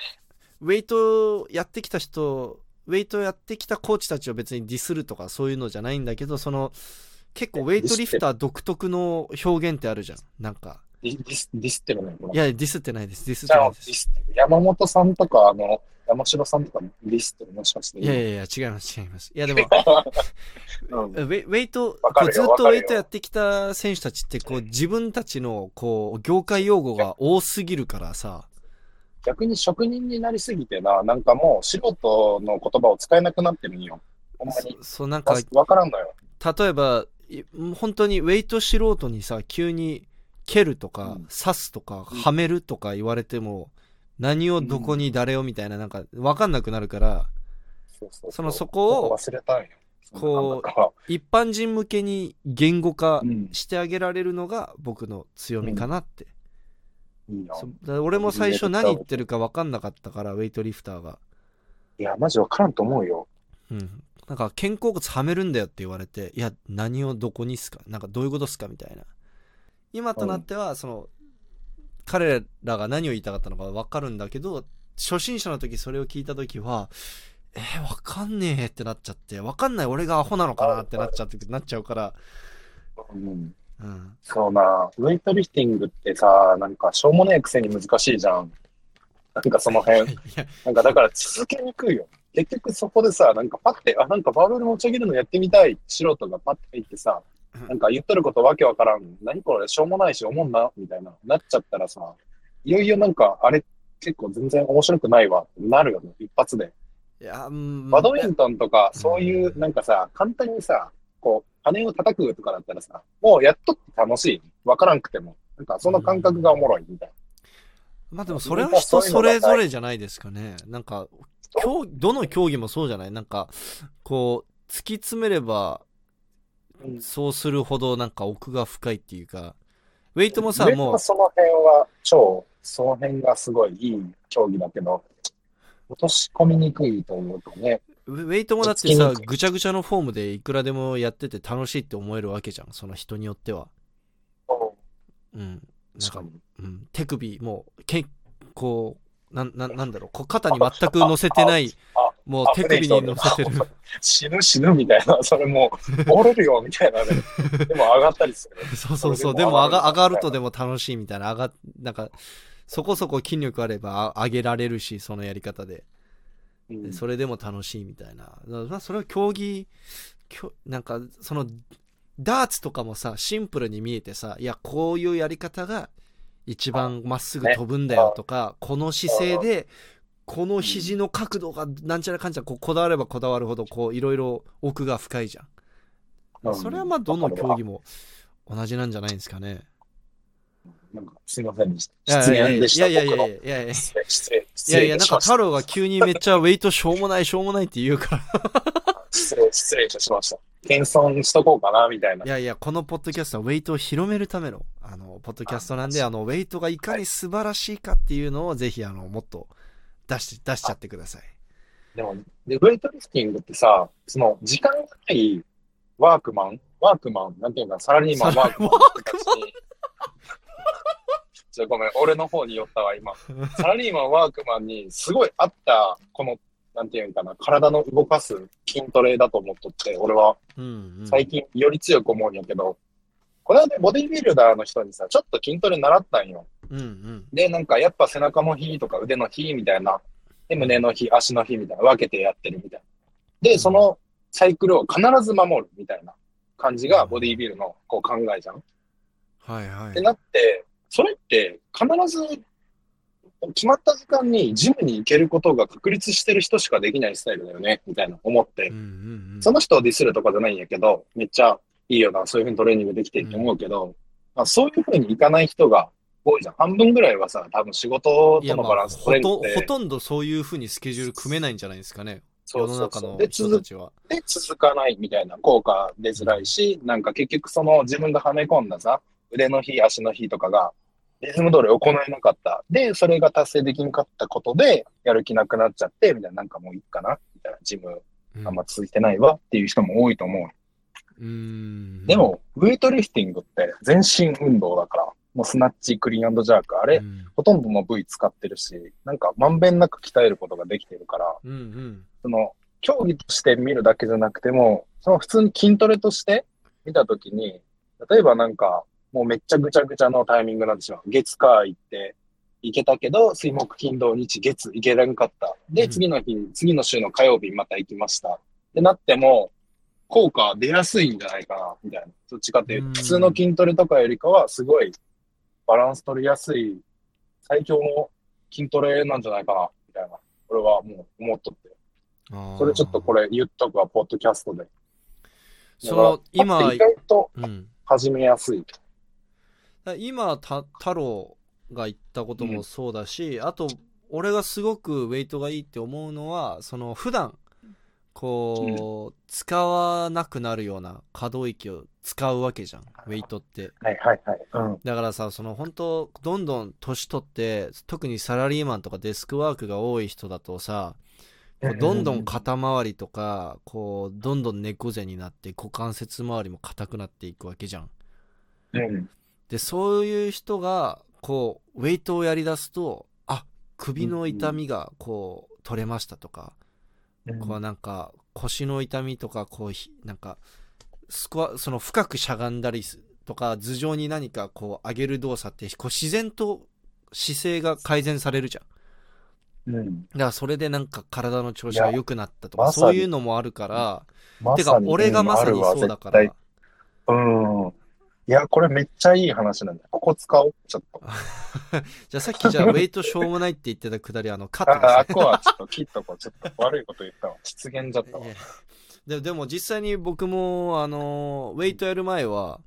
ウェイトやってきた人、ウェイトやってきたコーチたちを別にディスるとかそういうのじゃないんだけど、その、結構ウェイトリフター独特の表現ってあるじゃん。なんか。ディスディスってるね。いや、ディスってないです。ディスってないです。山本さんとか、あの、山城さんとかもディスってるもしかして。いやいやいや、違います、違います。いや、でも、うんウェウェイト、ずっとウェイトやってきた選手たちって、こう、自分たちの、こう、業界用語が多すぎるからさ、逆に職人になりすぎてな、なんかもう素人の言葉を使えなくなってるんよ。ほんまに。そそう、なんか、わからんのよ。例えば、い本当にウェイト素人にさ、急に蹴るとか、うん刺すとか、うんはめるとか言われても、何をどこに誰をみたいな、なんか、わかんなくなるから、そうそううそのそこを忘れたんよ。こう一般人向けに言語化うん、してあげられるのが僕の強みかなって。いいよそだから俺も最初何言ってるか分かんなかったから、ウェイトリフターが。いや、マジわからんと思うよ。うん。なんか、肩甲骨はめるんだよって言われて、いや、何をどこにっすか？なんか、どういうことっすかみたいな。今となっては、その、彼らが何を言いたかったのか分かるんだけど、初心者の時それを聞いた時は、えー、分かんねえってなっちゃって、分かんない俺がアホなのかなってなっちゃって、なっちゃうから、うん。うん。そうな、ウェイトリフティングってさ、なんかしょうもねえくせに難しいじゃん。なんかその辺。なんかだから続けにくいよ。結局そこでさ、なんかパッて、あ、なんかバーベル持ち上げるのやってみたい素人がパッて入ってさ、なんか言っとることわけわからん。何これしょうもないし思んなみたいな。なっちゃったらさ、いよいよなんかあれ結構全然面白くないわなるよね。一発で。いや、うんバドミントンとかうんそういうなんかさ、簡単にさ、こう、羽を叩くとかだったらさ、もうやっとって楽しい。わからんくても。なんかその感覚がおもろいみたいまあでもそれは人それぞれじゃないですかね。なんか、競どの競技もそうじゃない？なんか、こう、突き詰めれば、な。そうするほどなんか奥が深いっていうか、ウェイトもさ、上ものその辺は超、その辺がすごいいい競技だけど、落とし込みにくいというかね。う、ウェイトもだってさ、ぐちゃぐちゃのフォームでいくらでもやってて楽しいって思えるわけじゃん。その人によっては。うん。なんか。うん、手首、もう、けこう、なん、なんなんだろう、こう肩に全く乗せてない、あもう手首に乗せてる。死ぬ死ぬみたいな、それもう、折れるよみたいなね。でも上がったりする。そうそうそう。でも上が上がる上がるとでも楽しいみたいな。上が、なんか、そこそこ筋力あればあ上げられるし、そのやり方で。うんでそれでも楽しいみたいな。まあ、それは競技、なんか、その、ダーツとかもさ、シンプルに見えてさ、いや、こういうやり方が一番まっすぐ飛ぶんだよとか、この姿勢で、この肘の角度がなんちゃらかんちゃらこうこだわればこだわるほど、こう、いろいろ奥が深いじゃん。うんそれはまあ、どの競技も同じなんじゃないですかね。なんかすいませんでした。失いやいや。いやいやいやいやいや失礼、い失やいや、なんか太郎が急にめっちゃウェイトしょうもないしょうもないって言うから。失礼、失礼いたしました。謙遜しとこうかな、みたいな。いやいや、このポッドキャストはウェイトを広めるための、あの、ポッドキャストなんで、あの、ウェイトがいかに素晴らしいかっていうのをぜひ、あの、もっと出し、出しちゃってください。でも、で、ウェイトリフティングってさ、その、時間がないワークマンワークマンなんていうか、サラリーマン、ワークマンワークたちに。ちょ、ごめん、俺の方に寄ったわ、今。サラリーマン、ワークマンに、すごい合った、この、なんていうんかな、体の動かす筋トレだと思っとって、俺は。最近より強く思うんやけど、これはね、ボディビルダーの人にさ、ちょっと筋トレ習ったんよ。うんうん。で、なんかやっぱ背中の日とか腕の日みたいな、で、胸の日、足の日みたいな分けてやってるみたいな。で、そのサイクルを必ず守るみたいな感じがボディビルのこう考えじゃん。っはいはいて。なって、それって必ず決まった時間にジムに行けることが確立してる人しかできないスタイルだよね、みたいな思ってうん。うんうん。その人をディスるとかじゃないんやけど、めっちゃいいよな、そういうふうにトレーニングできてって思うけど、まあ、そういうふうにいかない人が多いじゃん。半分ぐらいはさ、多分仕事とのバランスほと、取れるって。ほとんどそういうふうにスケジュール組めないんじゃないですかね。世そうそうそう。の中ので、続。で続かないみたいな効果出づらいし、なんか結局その自分がはめ込んださ、腕の日、足の日とかが、リズム通り行えなかった。で、それが達成できなかったことで、やる気なくなっちゃって、みたいな、なんかもういいかなみたいな、ジムうんあんま続いてないわっていう人も多いと思う。うーん。でも、ウェイトリフティングって全身運動だから、もうスナッチ、クリーンジャーク、あれ、うん、ほとんどの部位使ってるし、なんかまんべんなく鍛えることができてるから、うんうん。その、競技として見るだけじゃなくても、その普通に筋トレとして見たときに、例えばなんか、もうめっちゃぐちゃぐちゃのタイミングになってしまう。月火行って、行けたけど、水木金土日月行けなかった。で、うん次の日、次の週の火曜日また行きました。ってなっても、効果出やすいんじゃないかな、みたいな。どっちかっていううんと、普通の筋トレとかよりかは、すごいバランス取りやすい、最強の筋トレなんじゃないかな、みたいな。俺はもう思っとって。それちょっとこれ。れ言っとくわ、ポッドキャストで。その、今意外とうん。始めやすい。だ今た太郎が言ったこともそうだし、あと俺がすごくウェイトがいいって思うのはその普段こう、使わなくなるような可動域を使うわけじゃんウェイトってはいはいはい。うん。だからさその本当どんどん年取って特にサラリーマンとかデスクワークが多い人だとさこうどんどん肩周りとかこうどんどん猫背になって股関節周りも硬くなっていくわけじゃんうん。でそういう人がこうウェイトをやりだすとあ首の痛みがこう取れましたとか、こうなんか腰の痛みとかこうひなんかスコアその深くしゃがんだりすとか頭上に何かこう上げる動作ってこう自然と姿勢が改善されるじゃん。うん。だからそれでなんか体の調子が良くなったとかまそういうのもあるからてかまさに。俺がまさにそうだから。うん。いや、これめっちゃいい話なんだよ。ここ使おう。ちょっと。じゃあさっきじゃあ ウェイトしょうもないって言ってたくだりあのカットですあ、ねあこはちょっと切っとこう。ちょっと悪いこと言ったわ。失言じゃったわででも実際に僕もあのウェイトやる前は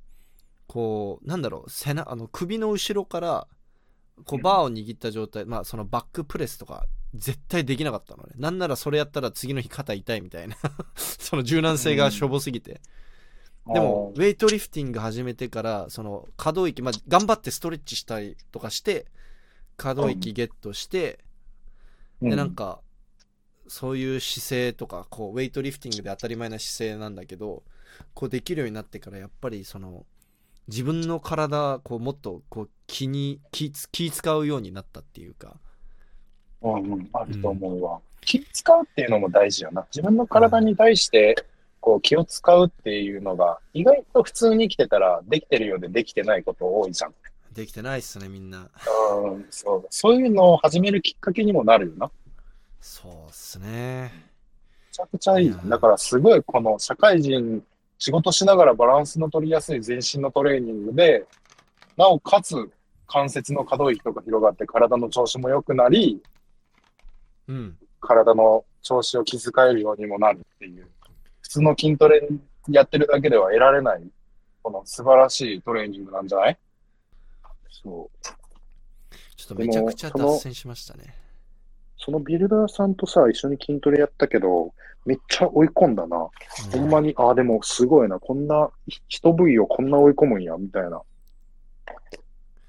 こうなんだろう背中あの首の後ろからこうバーを握った状態、まあそのバックプレスとか絶対できなかったのねなんならそれやったら次の日肩痛いみたいな その柔軟性がしょぼすぎて、でもウェイトリフティング始めてからその可動域、まあ、頑張ってストレッチしたりとかして可動域ゲットして、うん、でなんかそういう姿勢とかこうウェイトリフティングで当たり前な姿勢なんだけどこうできるようになってからやっぱりその自分の体こうもっとこう気に気気使うようになったっていうか。うんうん、あると思うわ。気使うっていうのも大事よな。自分の体に対して、こう気を使うっていうのが、意外と普通に生きてたら、できてるようでできてないこと多いじゃん。できてないっすねみんなうん、そう。そういうのを始めるきっかけにもなるよな。めそうっすねちゃくちゃいいいや。だからすごいこの社会人、仕事しながらバランスの取りやすい全身のトレーニングで、なおかつ関節の可動域とか広がって体の調子も良くなり、うん体の調子を気遣えるようにもなるっていう、普通の筋トレやってるだけでは得られない、この素晴らしいトレーニングなんじゃない？そう。ちょっとめちゃくちゃ脱線しましたねそのビルダーさんとさ、一緒に筋トレやったけど、めっちゃ追い込んだな。ほんまに、ああ、でもすごいな。こんな、一部位をこんな追い込むんや、みたいな。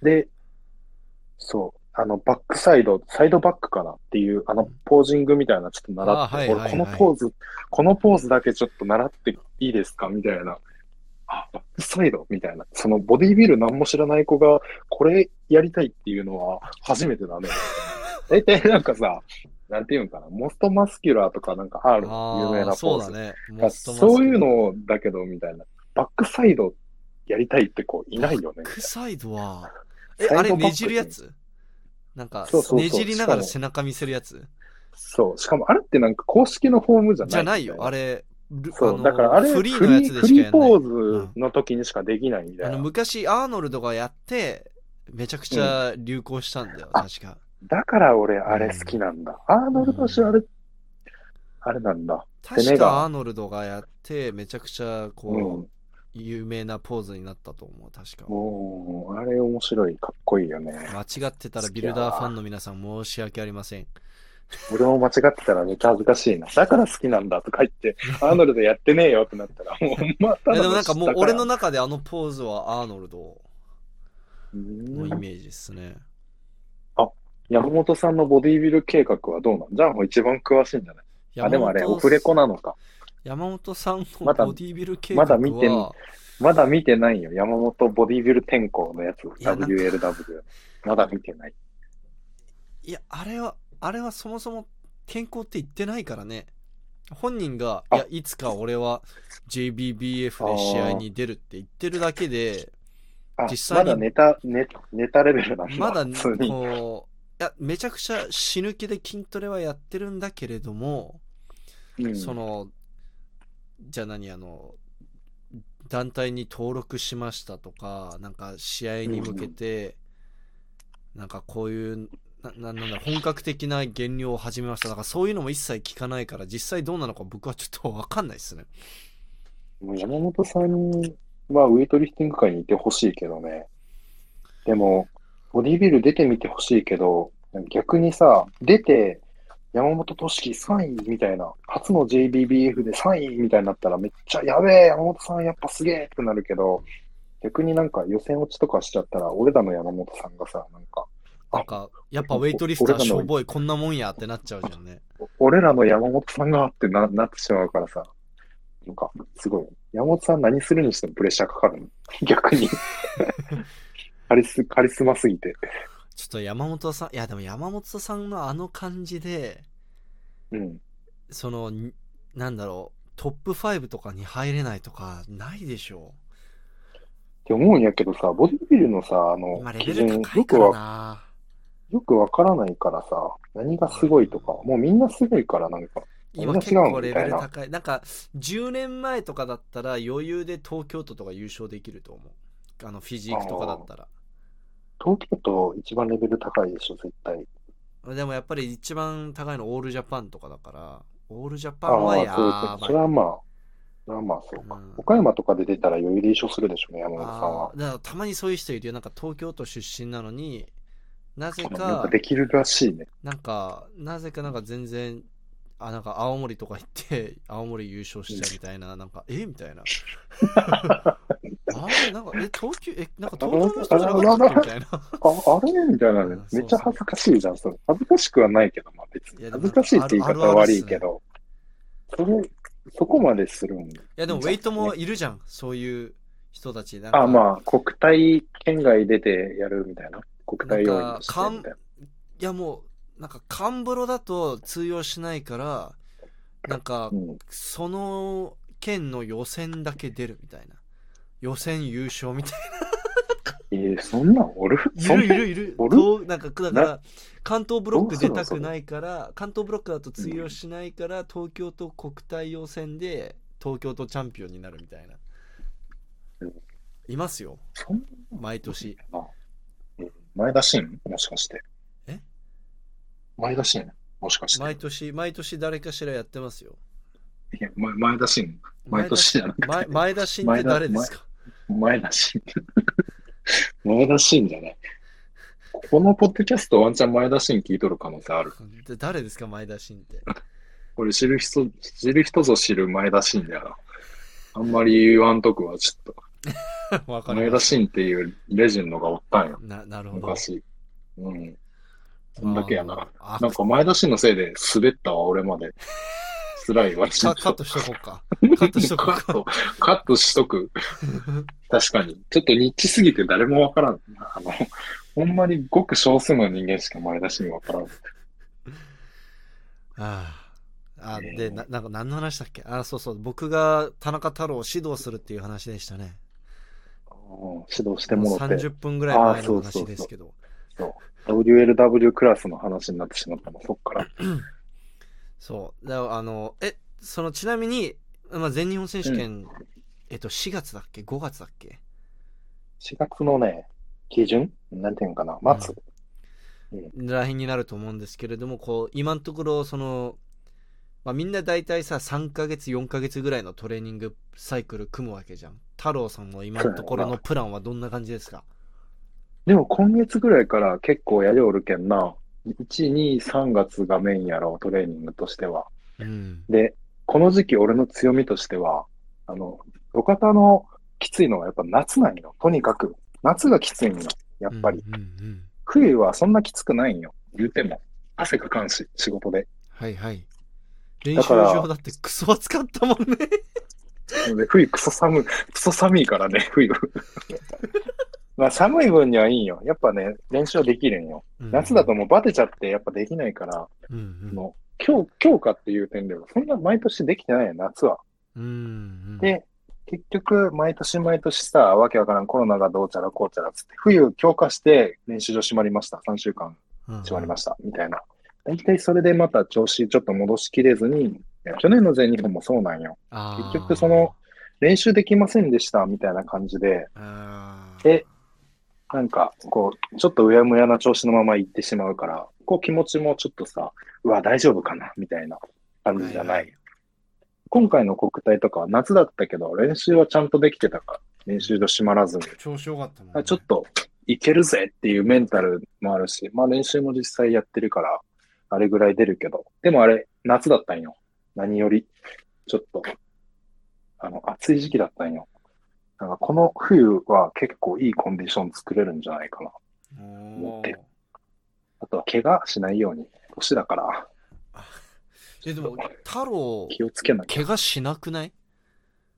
で、そう。あの、バックサイド、サイドバックかなっていう、あの、ポージングみたいな、ちょっと習って、あはいはいこのポーズ、このポーズだけちょっと習っていいですかみたいな。あ、バックサイドみたいな。その、ボディービル何も知らない子が、これやりたいっていうのは、初めてだね。大体なんかさ、なんていうんかな、 most muscular とかなんかある、有名なポーズ。そうだねあそういうのだけど、みたいな。バックサイドやりたいって子いないよねバッ。クサイドはえあれねじるやつ？なんかねじりながら背中見せるやつ？そう。しかもあれってなんか公式のフォームじゃないじゃないよあれ。そう。のだからあれ、フリーのやつでフしかやんないリーポーズの時にしかできないみたあのいな。昔アーノルドがやってめちゃくちゃ流行したんだよ、あ確かだから俺あれ好きなんだ。アーノルド氏あれ、あれなんだ。確かアーノルドがやってめちゃくちゃこう、うん。有名なポーズになったと思う確かもう、あれ面白い、かっこいいよね。間違ってたらビルダーファンの皆さん申し訳ありません俺も間違ってたらめっちゃ恥ずかしいな。だから好きなんだとか言って、アーノルドやってねえよってなったら、もうまたでもなんかもう俺の中であのポーズはアーノルドのイメージですね。山本さんのボディービル計画はどうなん？ジャンホ一番詳しいんじゃない？あ、でもあれ、オフレコなのか。山本さんのまだボディビル計画は、まだ見てんまだ見てないよ。山本ボディービル転校のやつ、WLW。まだ見てない。いや、あれは、あれはそもそも健康って言ってないからね。本人が、あいや、いつか俺は JBBF で試合に出るって言ってるだけで、あ、実際にまだネタ、ネネタレベルなんだ。まだ。こう、いや、めちゃくちゃ死ぬ気で筋トレはやってるんだけれども、うんその、じゃあ何、あの、団体に登録しましたとか、なんか試合に向けて、なんかこういう、ななんだ本格的な減量を始めました。だからそういうのも一切聞かないから、実際どうなのか僕はちょっとわかんないですね。山本さんはウェイトリフティング界にいてほしいけどね。でも、ボディビル出てみてほしいけど、逆にさ、出て、山本俊樹3位みたいな、初の JBBF で3位みたいになったらめっちゃやべえ、山本さんやっぱすげえってなるけど、逆になんか予選落ちとかしちゃったら、俺らの山本さんがさ、なんか、なんか、やっぱウェイトリフターしょぼい、こんなもんやってなっちゃうじゃんね。俺らの山本さんがってななってしまうからさ、なんか、すごい。山本さん何するにしてもプレッシャーかかるの。逆に。カリス、カリスマすぎて。ちょっと山本さん、いやでも山本さんのあの感じで、うん。その、になんだろう、トップ5とかに入れないとか、ないでしょ？って思うんやけどさ、ボディビルのさ、あう。の今、レ基ベル準、高いからよくわ、な。よくわからないからさ、何がすごいとか、もうみんなすごいから、なんか、今結構レベル高い。なんか、10年前とかだったら余裕で東京都とか優勝できると思う。あの、フィジークとかだったら。東京都一番レベル高いでしょ、絶対。でもやっぱり一番高いのオールジャパンとかだから、オールジャパあンはや。ばいそれ。はまあ、それはまあそうか。うん岡山とかで出たら余裕で優勝するでしょうね、山本さんはだからたまにそういう人いるよ。なんか東京都出身なのに、なぜなんかか、できるらしいね。なんか、なぜかなんか全然、あ、なんか青森とか行って、青森優勝しちゃうみたいな、なんか、え？みたいな。あれなんか、え、東京、え、なんか東京の人じゃなかったみたいな。あ、あれ？みたいなねうん。めっちゃ恥ずかしいじゃん、それ。恥ずかしくはないけど、まあ別に。恥ずかしいって言い方は悪いけど、それ、そこまでするんいいや、でもウェイトもいるじゃん。そういう人たち。あ、まあ、国体県外出てやるみたいな。国体要員としてみたいな。いや、もう、なんか、カンブロだと通用しないから、なんかう、ん。その県の予選だけ出るみたいな。予選優勝みたいえー、そんなんおる？いるいるいる。おる？となんか、だからな、関東ブロック出たくないから、関東ブロックだと通用しないから、東京都国体予選で東京都チャンピオンになるみたいなうん。いますよ、毎年。前田真もしかして。え前田真もしかして。毎年、毎年誰かしらやってますよ。いや前前田真毎年じゃなくて前前田真って誰ですか？前田真。前田真 じゃない。このポッドキャストワンチャン前田真聞いとる可能性ある。で誰ですか？前田真って。これ知る人、知る人ぞ知る前田真だよな。あんまり言わんとくわ、ちょっと。わかり前田ます。真っていうレジェンドがおったんよ、ななるほど。昔。うん。そんだけやな。あなんか前田真のせいで滑ったわ、俺まで。辛いわ、カカットしとこうか。カットしとこうか。カット、しとく。確かに。ちょっとニッチすぎて誰もわからん。あの、ほんまにごく少数の人間しか前田真わからん。ああ、あえーでな、なんか何の話だっけ？あそうそう、僕が田中太郎を指導するっていう話でしたね。うん指導してもらって。30分ぐらい前のあーそうそうそう話ですけど。WLW クラスの話になってしまったの、そっから。そう。だあの、え、そのちなみに、まあ、全日本選手権、えっと、4月だっけ ?5 月だっけ？4月のね、基準？なんていうのかな、末。らへんになると思うんですけれども、こう、今のところ、その、まあ、みんな大体さ、3ヶ月、4ヶ月ぐらいのトレーニングサイクル組むわけじゃん。太郎さんの今のところのプランはどんな感じですか？でも今月ぐらいから結構やりおるけんな。1、2、3月がメインやろ、トレーニングとしては。うん。で、この時期俺の強みとしては、あの、路肩のきついのはやっぱ夏なんよ。とにかく。夏がきついんよ。やっぱり。うんうんうん冬はそんなきつくないんよ。言うても。汗かかんし、仕事で。はいはい。練習場だってクソ暑かったもんね。で冬クソ寒い、クソ寒いからね、冬。まあ寒い分にはいいんよ。やっぱね、練習はできるんよ。夏だともうバテちゃってやっぱできないから、うんうん、強強化っていう点では、そんな毎年できてないよ、夏は。うんうん、で、結局、毎年毎年さ、わけわからんコロナがどうちゃらこうちゃらっつって、冬強化して練習場閉まりました。3週間閉まりました。みたいな。大体それでまた調子ちょっと戻しきれずに、去年の全日本もそうなんよ。た結局その、練習できませんでしたみたいな感じで、で、なんか、こう、ちょっとうやむやな調子のまま行ってしまうから、こう気持ちもちょっとさ、うわ、大丈夫かなみたいな感じじゃない。はいはい今回の国体とかは夏だったけど、練習はちゃんとできてたから、練習場閉まらずに、調子よかったもん、ね。あちょっといけるぜっていうメンタルもあるし、まあ練習も実際やってるから、あれぐらい出るけど、でもあれ、夏だったんよ。何より、ちょっと、あの、暑い時期だったんよ。なんかこの冬は結構いいコンディション作れるんじゃないかな。おーってあとは怪我しないように、年だからえ、でも、太郎、気をつけなきゃ。怪我しなくない？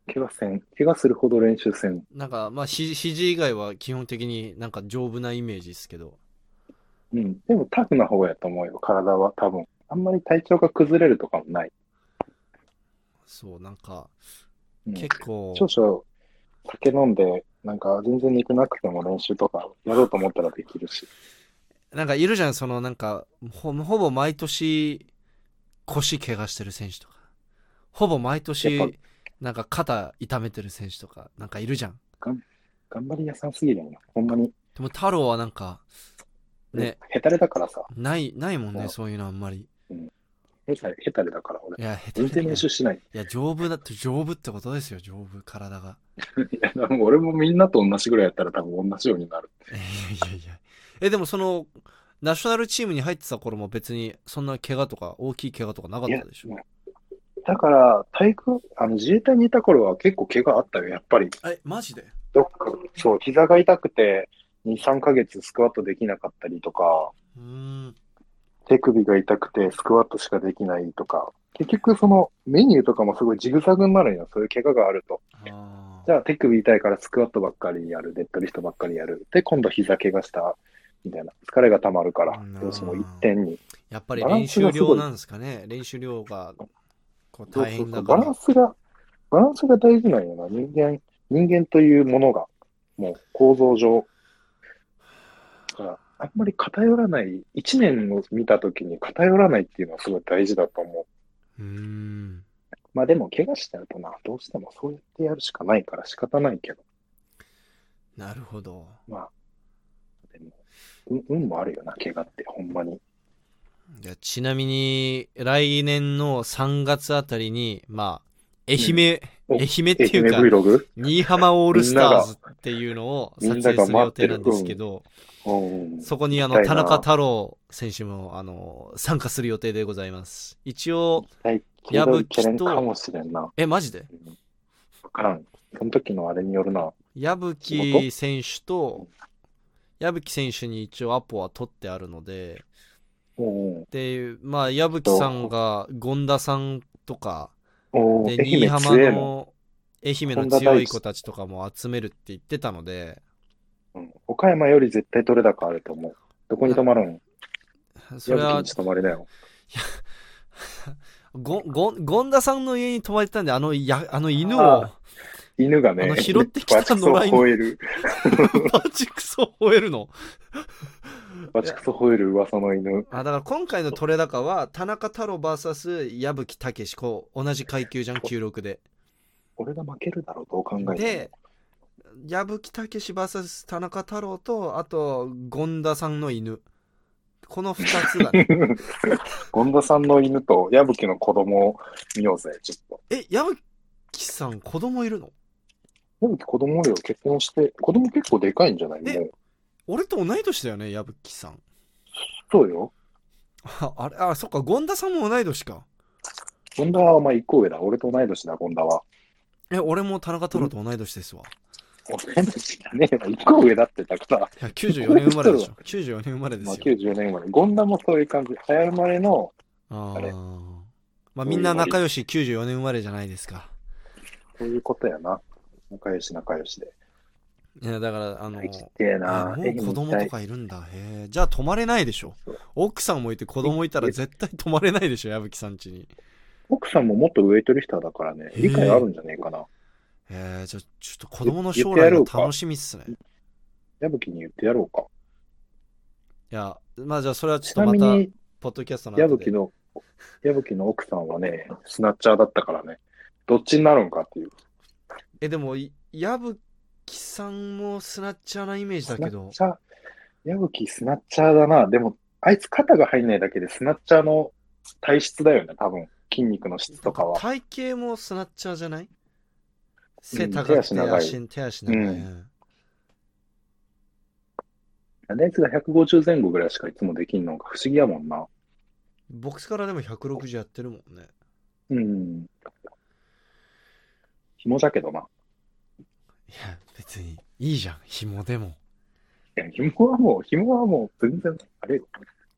怪我せん。怪我するほど練習せん。なんか、まあ、ひ肘以外は基本的になんか丈夫なイメージですけど。うん。でもタフな方やと思うよ、体は多分。あんまり体調が崩れるとかもない。そう、なんか、うん、結構、少々酒飲んで、なんか全然肉なくても練習とかやろうと思ったらできるし。なんかいるじゃん、そのなんか、ほほぼ毎年腰怪我してる選手とか。ほぼ毎年ぱ、なんか肩痛めてる選手とか、なんかいるじゃん。頑張り屋さんすぎるよな。ほんまに。でも太郎はなんか、ね、ヘタレだからさ。ない、ないもんね、うんそういうのあんまり。ヘタレヘタレだからい俺。や、下手全然練習しない。いや、丈夫だって、丈夫ってことですよ、丈夫、体が。いや、でも俺もみんなと同じぐらいやったら多分同じようになる。いやいやいや。え、でもその、ナショナルチームに入ってた頃も別に、そんな怪我とか、大きい怪我とかなかったでしょ？だから、体育、あの自衛隊にいた頃は結構怪我あったよ、やっぱり。え、マジで？どっか、そう、膝が痛くて、2、3ヶ月スクワットできなかったりとか、うーん。手首が痛くてスクワットしかできないとか、結局そのメニューとかもすごいジグザグになるんよ、そういう怪我があると。あじゃあ手首痛いからスクワットばっかりやる、デッドリフトばっかりやる。で、今度膝怪我した、みたいな。疲れが溜まるからうん、どうしても一点に。やっぱり練習量なんですかね。練習量が、こう大変だから。ランスが、バランスが大事なんよな。人間、人間というものが、もう構造上。だから、あんまり偏らない、一年を見たときに偏らないっていうのはすごい大事だと思う。うーん。まあでも、怪我しちゃうとな、どうしてもそうやってやるしかないから仕方ないけど、なるほど。まあ、でも、運運もあるよな、怪我って、ほんまに。ちなみに、来年の3月あたりに、まあ、愛媛、お愛媛っていうか、Vlog? 新居浜オールスターズっていうのを撮影する予定なんですけど、うん。そこにあの、田中太郎選手も、あの、参加する予定でございます。一応、はい、矢吹とけれんかもしれんな。え、マジで？うんわからん。その時のあれによるな。矢吹選手と、矢吹選手に一応アポは取ってあるので、うんうん。で、まあ、矢吹さんが権田さんとか、で、おー愛媛新居浜の。の愛媛の強い子たちとかも集めるって言ってたので、うん岡山より絶対取れ高あると思う。どこに泊まるん？それは泊まりなよ。ご、ご、権田さんの家に泊まってたんで、あの、や、あの犬をあ、犬がね、あの拾ってきたバチクソ吠える。バチクソ吠えるの。バチクソ吠える噂の犬。あ、だから今回の取れ高は、田中太郎 VS 矢吹武史、こう、同じ階級じゃん、96で。俺が負けるだろう、どう考えても。で、矢吹武史 VS 田中太郎と、あと、権田さんの犬。この二つだね。権田さんの犬と矢吹の子供を見ようぜ、ちょっと。え、矢吹さん、子供いるの？矢吹子供よ結婚して、子供結構でかいんじゃない？もえう。俺と同い年だよね、矢吹さん。そうよ。ああれ、あ、そっか、権田さんも同い年か。権田はまあ一個上だ。俺と同い年だ、権田は。え、俺も田中太郎と同い年ですわ。俺たちがね、一個上だってたから、いや、94年生まれでしょ。94年生まれですまあ、よ。94年生まれ。ゴンダもそういう感じ。早生まれの、ああれーまあみんな仲良し94年生まれじゃないですか。そういうことやな。仲良し仲良しで。いや、だから、あの、生きてえあな。もう子供とかいるんだ。へえ。じゃあ泊まれないでしょ。奥さんもいて子供いたら絶対泊まれないでしょ、矢吹さん家に。奥さんももっとウェイトリフターだからね、理解あるんじゃねえかな。えー、じゃあちょっと子供の言将来がってやろうか楽しみっすね。い矢吹に言ってやろうか。や、まあじゃあそれはちょっちとまた、ポッドキャストの。矢吹の、矢吹の奥さんはね、スナッチャーだったからね、どっちになるんかっていう。え、でも、い矢吹さんもスナッチャーなイメージだけどスナッ、チャー、矢吹スナッチャーだな。でも、あいつ肩が入んないだけでスナッチャーの体質だよね、多分。筋肉の質とかは。体型もスナッチャーじゃない？背高手くて足長い足手足長い。うんうんあいつが150前後ぐらいしかいつもできんのが不思議やもんな。ボックスからでも160やってるもんね。うん。紐じゃけどな。いや、別にいいじゃん、紐でも。いや、紐はもう、紐はもう全然、あれよ。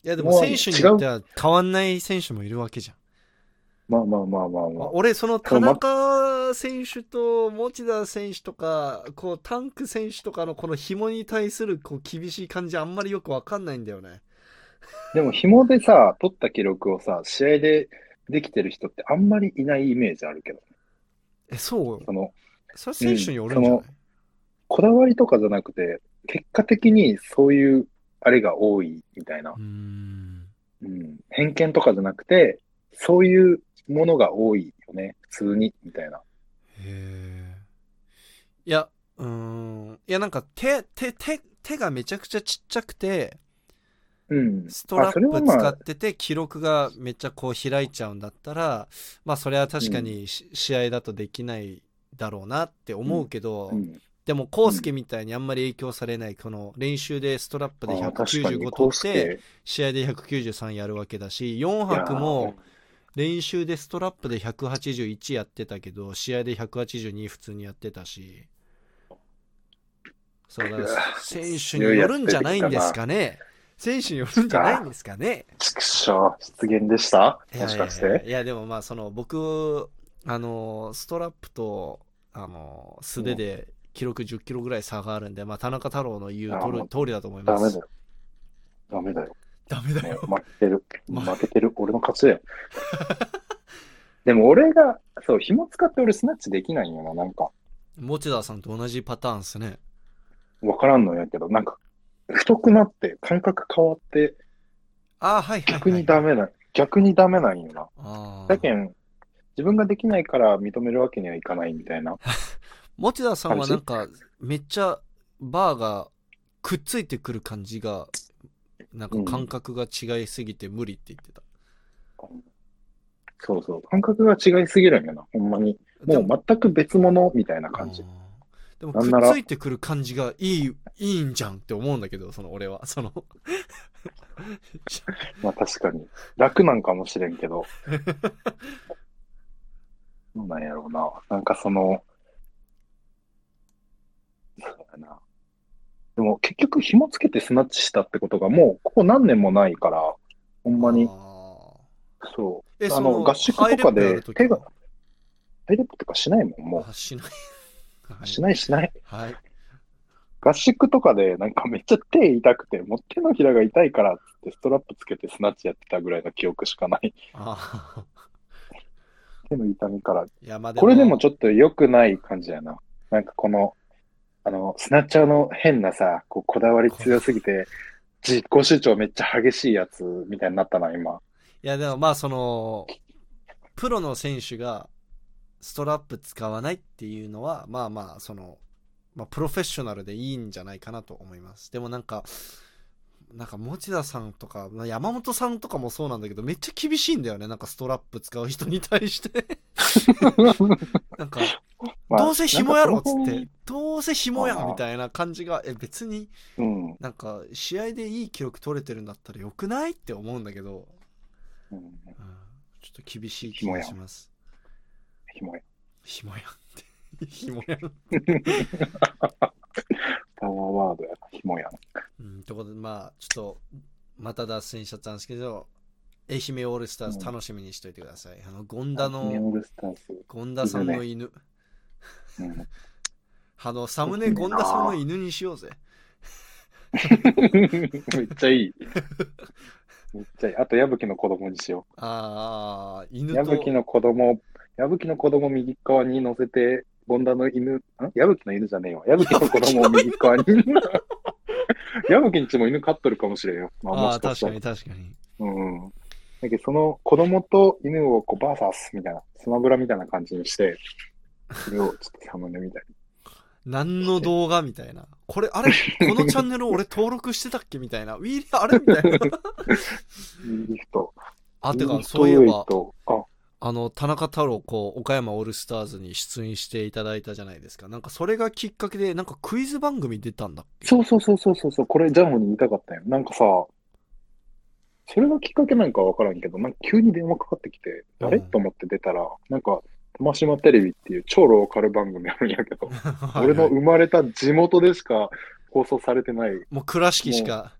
いや、でも選手によっては変わんない選手もいるわけじゃん。まあまあまあまあまあ。まあ俺、その田中選手と持田選手とか、こう、タンク選手とかのこの紐に対するこう厳しい感じあんまりよくわかんないんだよね。でも紐でさ、取った記録をさ、試合でできてる人ってあんまりいないイメージあるけど、え、そう？その、それ選手によるんじゃない、うんこだわりとかじゃなくて、結果的にそういうあれが多いみたいなうー。ん。うん、偏見とかじゃなくて、そういうものが多いよね。普通に、みたいな。へえ。いや、うーん。いや、なんか手、手、手、手がめちゃくちゃちっちゃくて、うん。ストラップ使ってて、記録がめっちゃこう開いちゃうんだったら、まあそれは確かにし試合だとできないだろうなって思うけど、うん。でも、コウスケみたいにあんまり影響されない、この練習でストラップでああ確かに、195コース取って、ケ。試合で193やるわけだし、4泊も練習でストラップで181やってたけど、試合で182普通にやってたし、そうだ選手によるんじゃないんですかね。選手によるんじゃないんですかね。畜生、失言でした？もしかして？いやでもまあその僕あのストラップとあの素手で記録10キロぐらい差があるんで、まあ、田中太郎の言う通りだと思いますダメだよ。ダメだよ。負けてる。ま負けてる。俺の勝ちだよ。でも俺が、そう、紐使って俺スナッチできないんよな。なんか、持田さんと同じパターンっすねわからんのやけど、なんか、太くなって、感覚変わって、ああはいはい、はい、逆にダメな、逆にダメなんよな。あだけん、自分ができないから認めるわけにはいかないみたいな。持田さんはなんかめっちゃバーがくっついてくる感じがなんか感覚が違いすぎて無理って言ってた、そうそう。感覚が違いすぎるんよな。ほんまに。でももう全く別物みたいな感じでもくっついてくる感じがいいいいんじゃんって思うんだけどその俺はその まあ確かに。楽なんかもしれんけど。どうなんやろうな。なんかその、そうやな。でも結局紐つけてスナッチしたってことがもうここ何年もないから、ほんまに、あそう。あの、合宿とかで手がは、ハイレップとかしないもん、もーあしないう。しないしない。はい合宿とかでなんかめっちゃ手痛くて、もう手のひらが痛いからってストラップつけてスナッチやってたぐらいの記憶しかない。あ手の痛みから。ーいやまあでもこれでもちょっと良くない感じやな。なんかこの、あの、スナッチャーの変なさ、こうこだわり強すぎて、自己主張めっちゃ激しいやつみたいになったな、今。いやでもまあそのプロの選手がストラップ使わないっていうのはまあまあその、まあ、プロフェッショナルでいいんじゃないかなと思いますでもなんかなんか持田さんとかまあ山本さんとかもそうなんだけどめっちゃ厳しいんだよねなんかストラップ使う人に対して なんかまあどうせ紐やろっつってどうせ紐やみたいな感じがえ別にうん。なんか試合でいい記録取れてるんだったらよくないって思うんだけどうん。うんちょっと厳しい気がします。紐や。ひもや。ひもやん。パワーワードやな、ひもやん。うん、ということで、まあ、ちょっと、また脱線しちゃったんですけど、愛媛オールスターズ楽しみにしといてください。あの、権田ネの。権田さんの犬。うん あの、サムネ権田さんの犬にしようぜ。めっちゃいい。めっちゃいい。あと、矢吹の子供にしよああ、う。犬と、矢吹の子供、矢吹の子供右側に乗せて、権田の犬、ん矢吹の犬じゃねえわ。矢吹の子供を右側に。矢吹んちも犬飼っとるかもしれんよ。まあ、ああ、もしかした確からに確かに。うん。だけど、その子供と犬をこうバーサスみたいな、スマブラみたいな感じにして、それをちょっとサムネみたい何の動画みたいな。これ、あれ？このチャンネル俺登録してたっけ？みたいな。ウィーリーあれ？みたいな。に。リフト。あ、てか、そういえばウェイ、トあ、あの、田中太郎、こう、岡山オールスターズに出演していただいたじゃないですか。なんか、それがきっかけで、なんかクイズ番組出たんだっけ？そうそうそうそうそうそう、これジャンボに言いたかったよ。なんかさ、それがきっかけなんかわからんけど、なんか急に電話かかってきて、うん誰と思って出たら、なんか、玉島テレビっていう超ローカル番組あるんやけど、は い俺の生まれた地元でしか放送されてない、もう倉敷しか。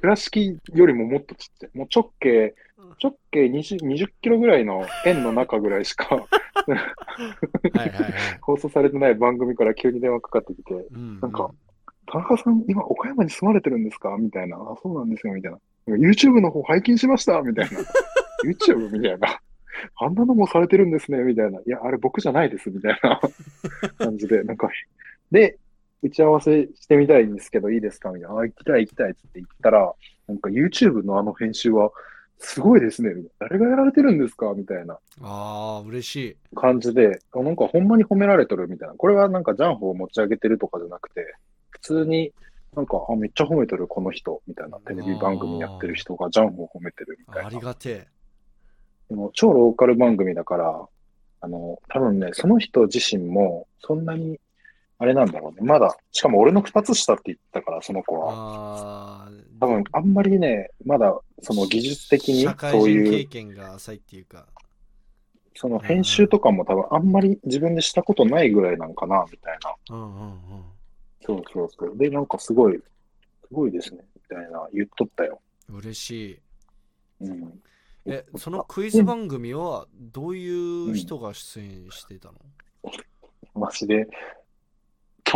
倉敷よりももっとちっちゃい。もう直径、直径 20, 20キロぐらいの円の中ぐらいしか。放送されてない番組から急に電話かかってきて、うんなんか、田中さん、今岡山に住まれてるんですかみたいな。あ、そうなんですよ、みたいな。YouTube の方拝見しましたみたいな。YouTube みたいな。あんなのもされてるんですね、みたいな。いや、あれ僕じゃないです、みたいな感じで、なんか、で、打ち合わせしてみたいんですけど、いいですかみたいな。あ、行きたい、行きたい、つって言ったら、なんか YouTube のあの編集は、すごいですね。誰がやられてるんですか？みたいなああ、嬉しい。感じで、あなんかほんまに褒められとるみたいな。これはなんかジャンホを持ち上げてるとかじゃなくて、普通になんか、あ、めっちゃ褒めてる、この人、みたいな。テレビ番組やってる人がジャンホを褒めてるみたありいな。がてえ。でも超ローカル番組だから、あの、多分ね、その人自身も、そんなに、あれなんだろうね。まだ、しかも俺の二つ下って言ったから、その子は。多分、あんまりね、まだ、その技術的にそういう、験が浅いっていうか。その編集とかも多分、あんまり自分でしたことないぐらいなんかな、みたいな。うんうんうん。そうそうそう。で、なんかすごい、すごいですね、みたいな言っとったよ。嬉しい。うん。え、そのクイズ番組はどういう人が出演してたの、マジで、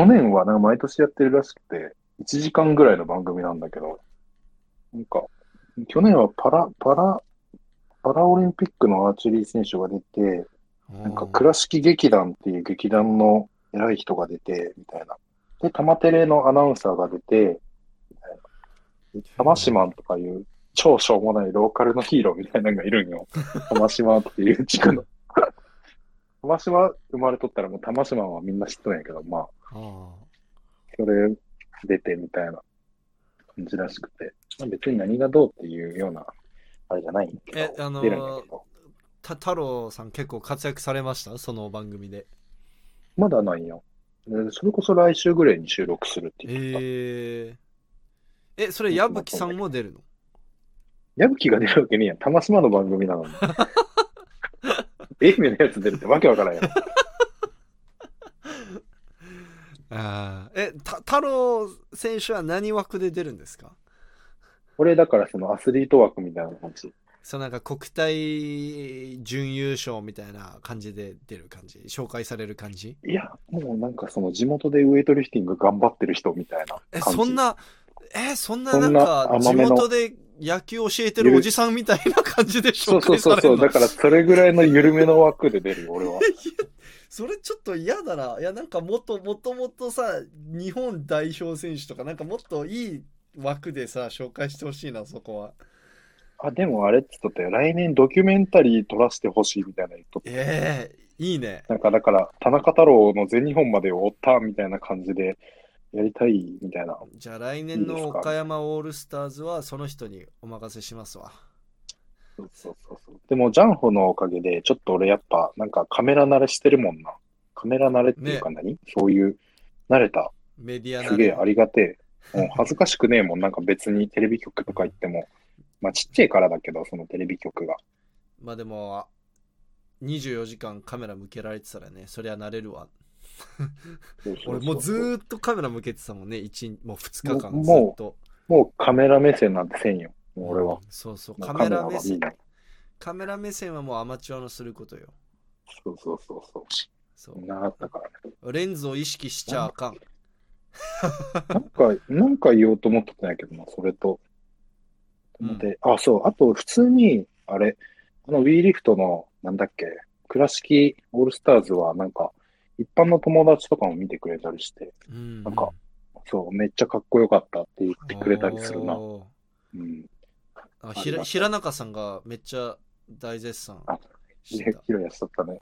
去年はなんか毎年やってるらしくて、1時間ぐらいの番組なんだけど、なんか、去年はパラ、パラ、パラオリンピックのアーチェリー選手が出て、なんか倉敷劇団っていう劇団の偉い人が出て、みたいな。で、玉テレのアナウンサーが出て、みたいな。で玉島とかいう超しょうもないローカルのヒーローみたいなのがいるんよ。玉島っていう地区の。玉島生まれとったらもう玉島はみんな知っとんやけど、まあ、あそれ出てみたいな感じらしくて。まあ、別に何がどうっていうような、あれじゃないんだけど。えあのー出るんだけど。た太郎さん結構活躍されました？その番組で。まだないよ。でそれこそ来週ぐらいに収録するって言ってた。えー、え、それ矢吹さんも出るの？矢吹が出るわけねえやん。玉島の番組なのに。愛媛のやつ出るってわけわからんやん。あーえた太郎選手は何枠で出るんですか？俺だからそのアスリート枠みたいな感じ。そうなんか国体準優勝みたいな感じで出る感じ？紹介される感じ？いや、もうなんかその地元でウエイトリフティング頑張ってる人みたいなえ感じ。そんなえそんなななんか地元で野球教えてるおじさんみたいな感じでそう紹そうそうそう。だからそれぐらいの緩めの枠で出るよ、俺は。それちょっと嫌だないやなんかもっともともとさ日本代表選手とかなんかもっといい枠でさ紹介してほしいなそこはあ、でもあれって言っとったよ。来年ドキュメンタリー撮らせてほしいみたいな言っとった。ええいいねなんかだから、田中太郎の全日本までを追ったみたいな感じでやりたいみたいな。じゃあ来年の岡山オールスターズはその人にお任せしますわそうそうそう。でも、ジャンホのおかげで、ちょっと俺やっぱ、なんかカメラ慣れしてるもんな。カメラ慣れっていうか何、そういう、慣れた。メディアなすげえありがてえ。もう恥ずかしくねえもん。なんか別にテレビ局とか行っても。まあちっちゃいからだけど、そのテレビ局が。まあでも24時間カメラ向けられてたらねそりゃ慣れるわ俺もうずーっとカメラ向けてたもんね一もう2日間もうずっともうカメラ目線なんてせんよ。俺はうん。そうそうカメラ目線。カメラ目線はもうアマチュアのすることよそうそうそうそう。そうなかったからね。レンズを意識しちゃあかんなんか、なんか言おうと思ってたんやけどな、それと。うんで、あ、そう、あと普通に、あれ、あの WE リフトの、なんだっけ、倉敷オールスターズはなんか、一般の友達とかも見てくれたりして、うん。なんかそう、めっちゃかっこよかったって言ってくれたりするな。うん。あひら平中さんがめっちゃ大絶賛やしとったね。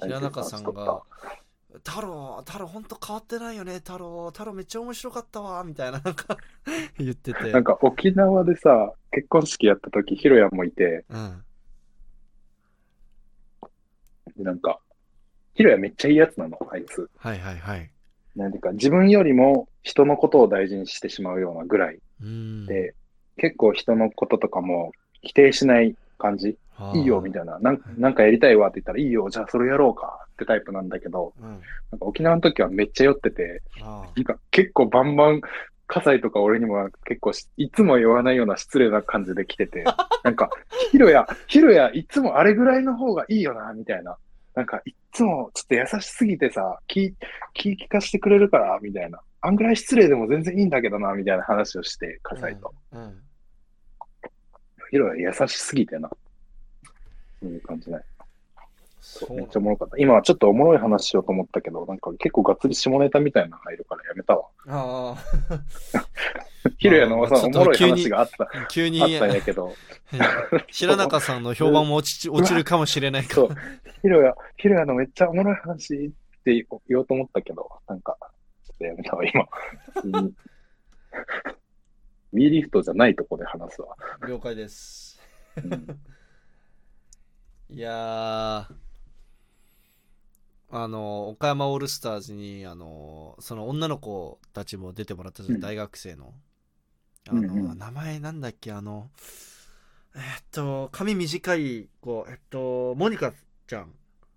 平中さん大が「太郎太郎ほんと変わってないよね太郎。太郎めっちゃ面白かったわ」みたいななんか 言ってて。なんか沖縄でさ、結婚式やった時、ひろやもいて、うん。なんか、ひろやめっちゃいいやつなの、あいつ。はいはいはいなんていうか、自分よりも人のことを大事にしてしまうようなぐらいうんで、結構人のこととかも否定しない感じ。はあいいよ、みたいな。なんなんかやりたいわって言ったら、いいよ、じゃあそれやろうかってタイプなんだけど、うんなんか沖縄の時はめっちゃ酔ってて、あなんか結構バンバン、葛西とか俺にも結構しいつも言わないような失礼な感じで来てて、なんか、ヒロヤ、ヒロヤ、いつもあれぐらいの方がいいよな、みたいな。なんか、いっつもちょっと優しすぎてさ、気、気聞かしてくれるから、みたいな。あんぐらい失礼でも全然いいんだけどな、みたいな話をして、葛西と。うんうんヒロヤ優しすぎてな。そういう感じね。そうめっちゃおもろかった。今はちょっとおもろい話しようと思ったけど、なんか結構がっつり下ネタみたいなの入るからやめたわ。あヒロヤのさ、まあちょっとおもろい急に話があった、あ急にあったんやけど、平中さんの評判も落ち 落ちるかもしれないから。ヒロヤ、ヒロヤのめっちゃおもろい話って言おうと思ったけど、なんか、ちょっとやめたわ、今。普通に WE リフトじゃないとこで話すわ。了解です。うんいやー、あの、岡山オールスターズに、あの、その女の子たちも出てもらったじゃんうん大学生の。あの、うんうん名前なんだっけ、あの、えっと、髪短い子、えっと、モニカちゃん。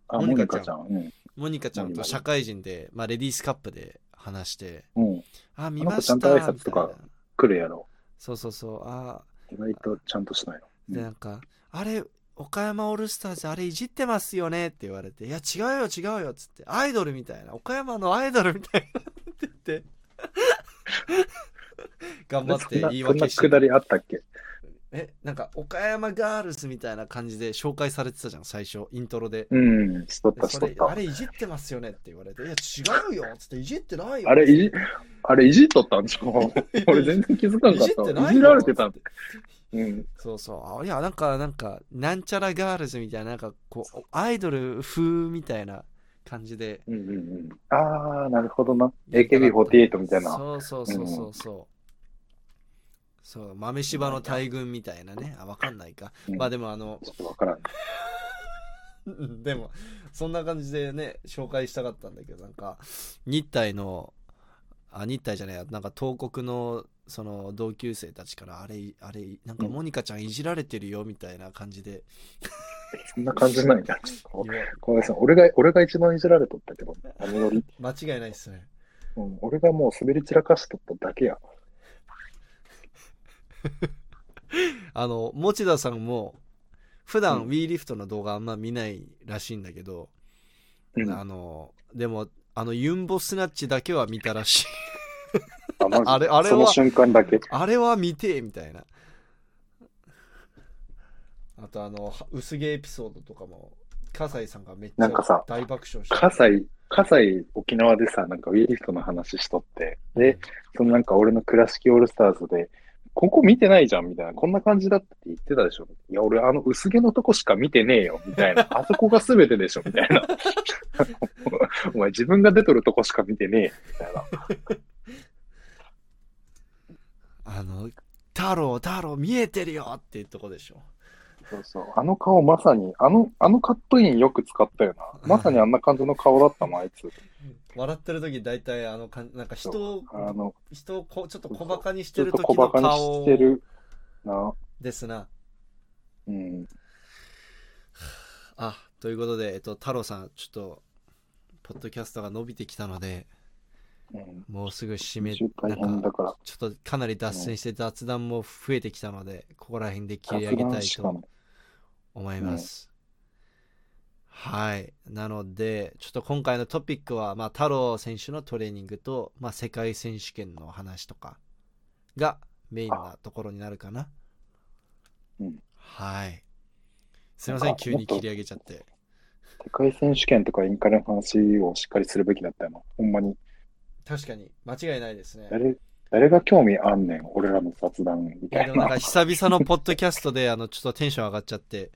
あ、モモニカちゃん。モニカちゃんと社会人で、まあ、レディースカップで話して、うん。あ、見ました子ちゃんと挨拶とか来るやろ。そうそうそう、あ、意外とちゃんとしないの。で、なんか、あれ、岡山オールスターズあれいじってますよねって言われて、いや、違うよ、違うよ、つって、アイドルみたいな、岡山のアイドルみたいなって言って、頑張って言いそんな訳して。くだりあったっけ？え、なんか、岡山ガールズみたいな感じで紹介されてたじゃん、最初、イントロで。うん、しとっでたしとった。あれいじってますよねって言われて、いや、違うよ、つって、いじってないよ。あれいじ、あれいじっとったんちゃう俺全然気づかんかっいじってた。ないよいじられてたんうん。そうそう。あいや、なんか、なんか、なんちゃらガールズみたいな、なんか、こう、アイドル風みたいな感じで。うんうんうん。ああ、なるほどな。AKB48 みたいな。そうそうそうそうそう。そう、豆柴の大群みたいなね。あ、わかんないか。うんまあでも、あの、ちょっとわからん。う んでも、そんな感じでね、紹介したかったんだけど、なんか、日体の、あ、日体じゃないや、なんか東国の、その同級生たちから、あれ、あれ、なんかモニカちゃんいじられてるよ、みたいな感じでそんな感じなん や。言わごめんなさい。俺が、俺が一番いじられとったけど、あのノリ。間違いないっすね。うん、俺がもう滑り散らかしとっただけや。あの、持田さんも、普段うん WE リフトの動画あんま見ないらしいんだけど、うん。あの、でも、あの、ユンボスナッチだけは見たらしい。ああれあれはその瞬間だけ？あれは見てえみたいな。あと、あの、は薄毛エピソードとかも、葛西さんがめっちゃ大爆笑して。葛西、葛西沖縄でさ、なんかウィーリフトの話しとって、で、そのなんか俺の倉敷オールスターズで、ここ見てないじゃんみたいな、こんな感じだって言ってたでしょ。いや、俺あの薄毛のとこしか見てねえよ、みたいな。あそこが全てでしょ、みたいな。お前自分が出とるとこしか見てねえよ、みたいな。あの、太郎、太郎見えてるよっていうとこでしょ。そうそう。あの顔まさに、あの、あのカットインよく使ったよな。まさにあんな感じの顔だったもん、あいつ。笑ってる時大体あのかんなんか人をあの、人をこちょっと小バカにしてちょっとる時の顔してるな。ですなうん。あということで、えっと、太郎さん、ちょっと、ポッドキャストが伸びてきたので、うん。もうすぐ締め、なんか。ちょっとかなり脱線して雑談も増えてきたので、ここら辺で切り上げ雑たいと。思います。はい。なので、ちょっと今回のトピックは、まあ、太郎選手のトレーニングと、まあ、世界選手権の話とかがメインなところになるかな。うんはい。すいません、急に切り上げちゃって。世界選手権とかインカレの話をしっかりするべきだったよな。ほんまに。確かに、間違いないですね。誰、誰が興味あんねん。俺らの雑談みたいな。でもなんか久々のポッドキャストで、あの、ちょっとテンション上がっちゃって、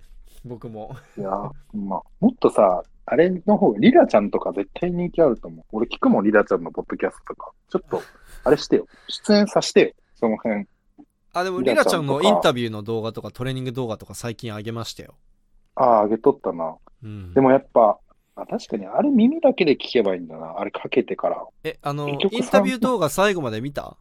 僕も。いや、まあ、もっとさ、あれの方、リラちゃんとか絶対人気あると思う。俺聞くもん、リラちゃんのポッドキャストとか。ちょっと、あれしてよ。出演させてよ。その辺。あ、でも、リリラちゃんのインタビューの動画とかトレーニング動画とか最近上げましたよ。ああ、あげとったな。うんで。もやっぱ、あ確かにあれ耳だけで聞けばいいんだな。あれかけてから。え、あの、インタビュー動画最後まで見た？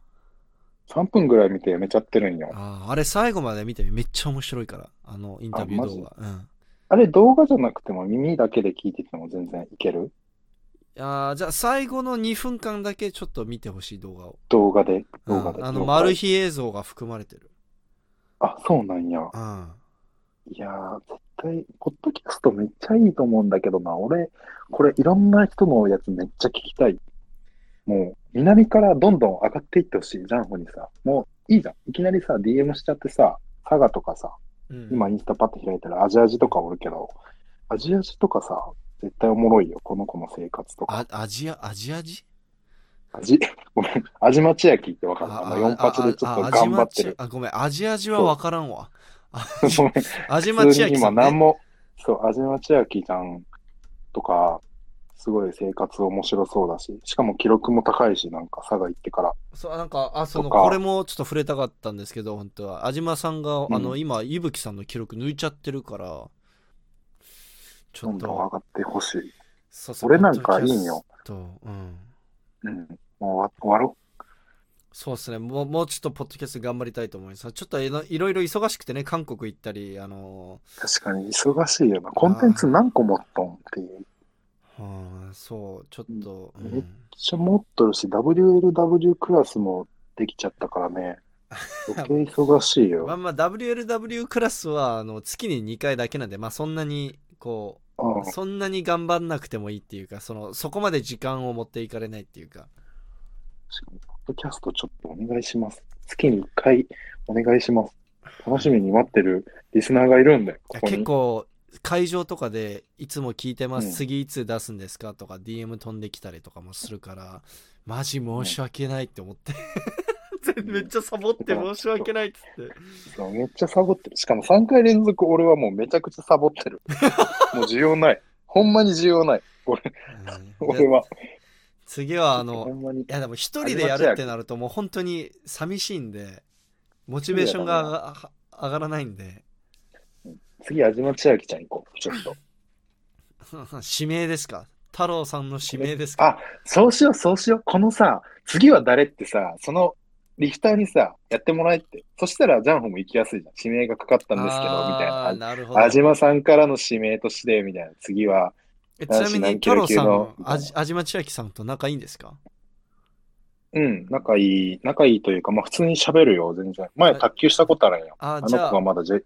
3分ぐらい見てやめちゃってるんよ。ああ、あれ最後まで見てみめっちゃ面白いから。あの、インタビュー動画。うん。あれ動画じゃなくても耳だけで聞いてても全然いける？あーじゃあ最後の2分間だけちょっと見てほしい動画を。動画で？う動画で？んあの、マル秘映像が含まれてる。あ、そうなんや。うん。いやー、絶対、ポッドキャストめっちゃいいと思うんだけどな。俺、これいろんな人のやつめっちゃ聞きたい。もう、南からどんどん上がっていってほしい、ジャンホにさ。もう、いいじゃん。いきなりさ、DM しちゃってさ、佐賀とかさ、うん、今インスタパッと開いたらアジアジとかおるけど、アジアジとかさ、絶対おもろいよ。この子の生活とか。あ、アジア、アジア人アジ、ごめん、アジマチ焼きってわかる？あの、4発でちょっと頑張ってる。あ、ごめん、アジア人はわからんわ。ごめん、アジマチヤキさん、ね。何も、そう、アジマチ焼きちゃんとか、すごい生活面白そうだし、しかも記録も高いし、なんか佐賀行ってから。そう、なんか、あ、その、これもちょっと触れたかったんですけど、本当は。安島さんが、うんあの、今、伊吹さんの記録抜いちゃってるから、ちょっどんどん上と、がってほしい。そうそう俺なんかいいんよ。うん。うん。もう終わろそうですね。もう、もうちょっとポッドキャスト頑張りたいと思います。ちょっといろいろ忙しくてね、韓国行ったり、あのう。確かに忙しいよな。コンテンツ何個持っとんっていう。ー、はあ、そう、ちょっと、うめっん。ちゃ持っとるし、WLW クラスもできちゃったからね。余計忙しいよ。まあまあ、WLW クラスは、あの、月に2回だけなんで、まあそんなに、こうんう、そんなに頑張んなくてもいいっていうか、その、そこまで時間を持っていかれないっていうか。しかもポッドキャストちょっとお願いします。月に1回お願いします。楽しみに待ってるリスナーがいるんだよ、ここに。結構、会場とかでいつも聞いてます、うん次いつ出すんですかとか DM 飛んできたりとかもするからマジ申し訳ないって思って、めっちゃサボって申し訳ないっつってそうめっちゃサボってる。しかも3回連続俺はもうめちゃくちゃサボってる。もう需要ない。ほんまに需要ない。俺、うん 俺は。次はあほのい。やでも一人でやるってなるともう本当に寂しいんでモチベーションが上が上がらないんで次、味間千秋ちゃん行こう。ちょっと。指名ですか？太郎さんの指名ですか？あ、そうしよう、そうしよう。このさ、次は誰ってさ、そのリフターにさ、やってもらえって。そしたら、ジャンホも行きやすいじゃん。指名がかかったんですけど、みたいな。なるほどあじまさんからの指名として、みたいな。次は、えちなみに太郎さのん安島千秋さんと仲いいんですか？うん、仲いい、仲いいというか、まあ普通に喋るよ、全然。前卓球したことあるんよ。ああの子がまだ、J、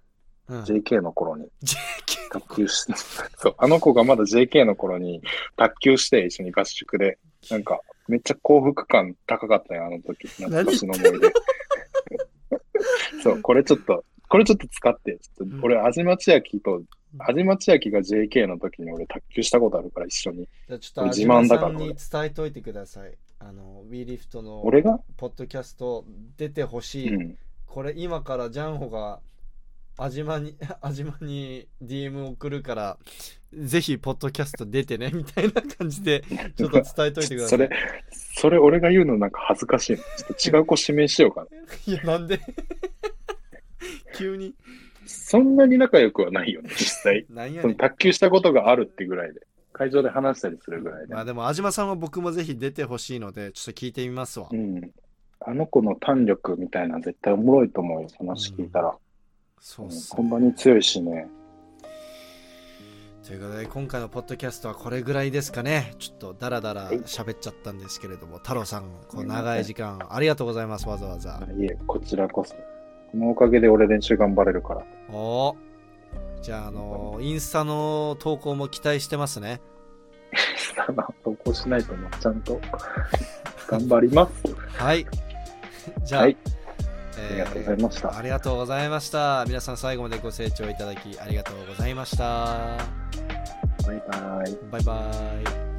うん、JK の頃に JK 卓球して、そう、あの子がまだ JK の頃に卓球して一緒に合宿で、なんか、めっちゃ幸福感高かったよ、あの時。懐かしの思い出。そう、これちょっと、これちょっと使って、ちょっと俺、安島千秋と、安島千秋が JK の時に俺卓球したことあるから一緒に。じゃあちょっと自慢だからに伝えといてください。あの、WeLift の俺が？ポッドキャスト出てほしい。うん。これ今からジャンホが安島に、安島に DM 送るから、ぜひポッドキャスト出てね、みたいな感じで、ちょっと伝えといてください。それ、それ俺が言うのなんか恥ずかしいの。ちょっと違う子指名しようかな。いや、なんで？急に。そんなに仲良くはないよね、実際。その。卓球したことがあるってぐらいで。会場で話したりするぐらいでま。あでも、安島さんは僕もぜひ出てほしいので、ちょっと聞いてみますわう。ん。あの子の胆力みたいな絶対おもろいと思うよ、話聞いたら。そうっす、本番に強いしね。ということで今回のポッドキャストはこれぐらいですかねちょっとダラダラ喋っちゃったんですけれども太郎さんこう長い時間ありがとうございますわざわざいえ、こちらこそ。このおかげで俺練習頑張れるから。おーじゃああのインスタの投稿も期待してますね投稿しないともちゃんと頑張ります。はいじゃあ、はい。えーありがとうございました。ありがとうございました皆さん最後までご清聴いただきありがとうございましたバイバイ。バイバイ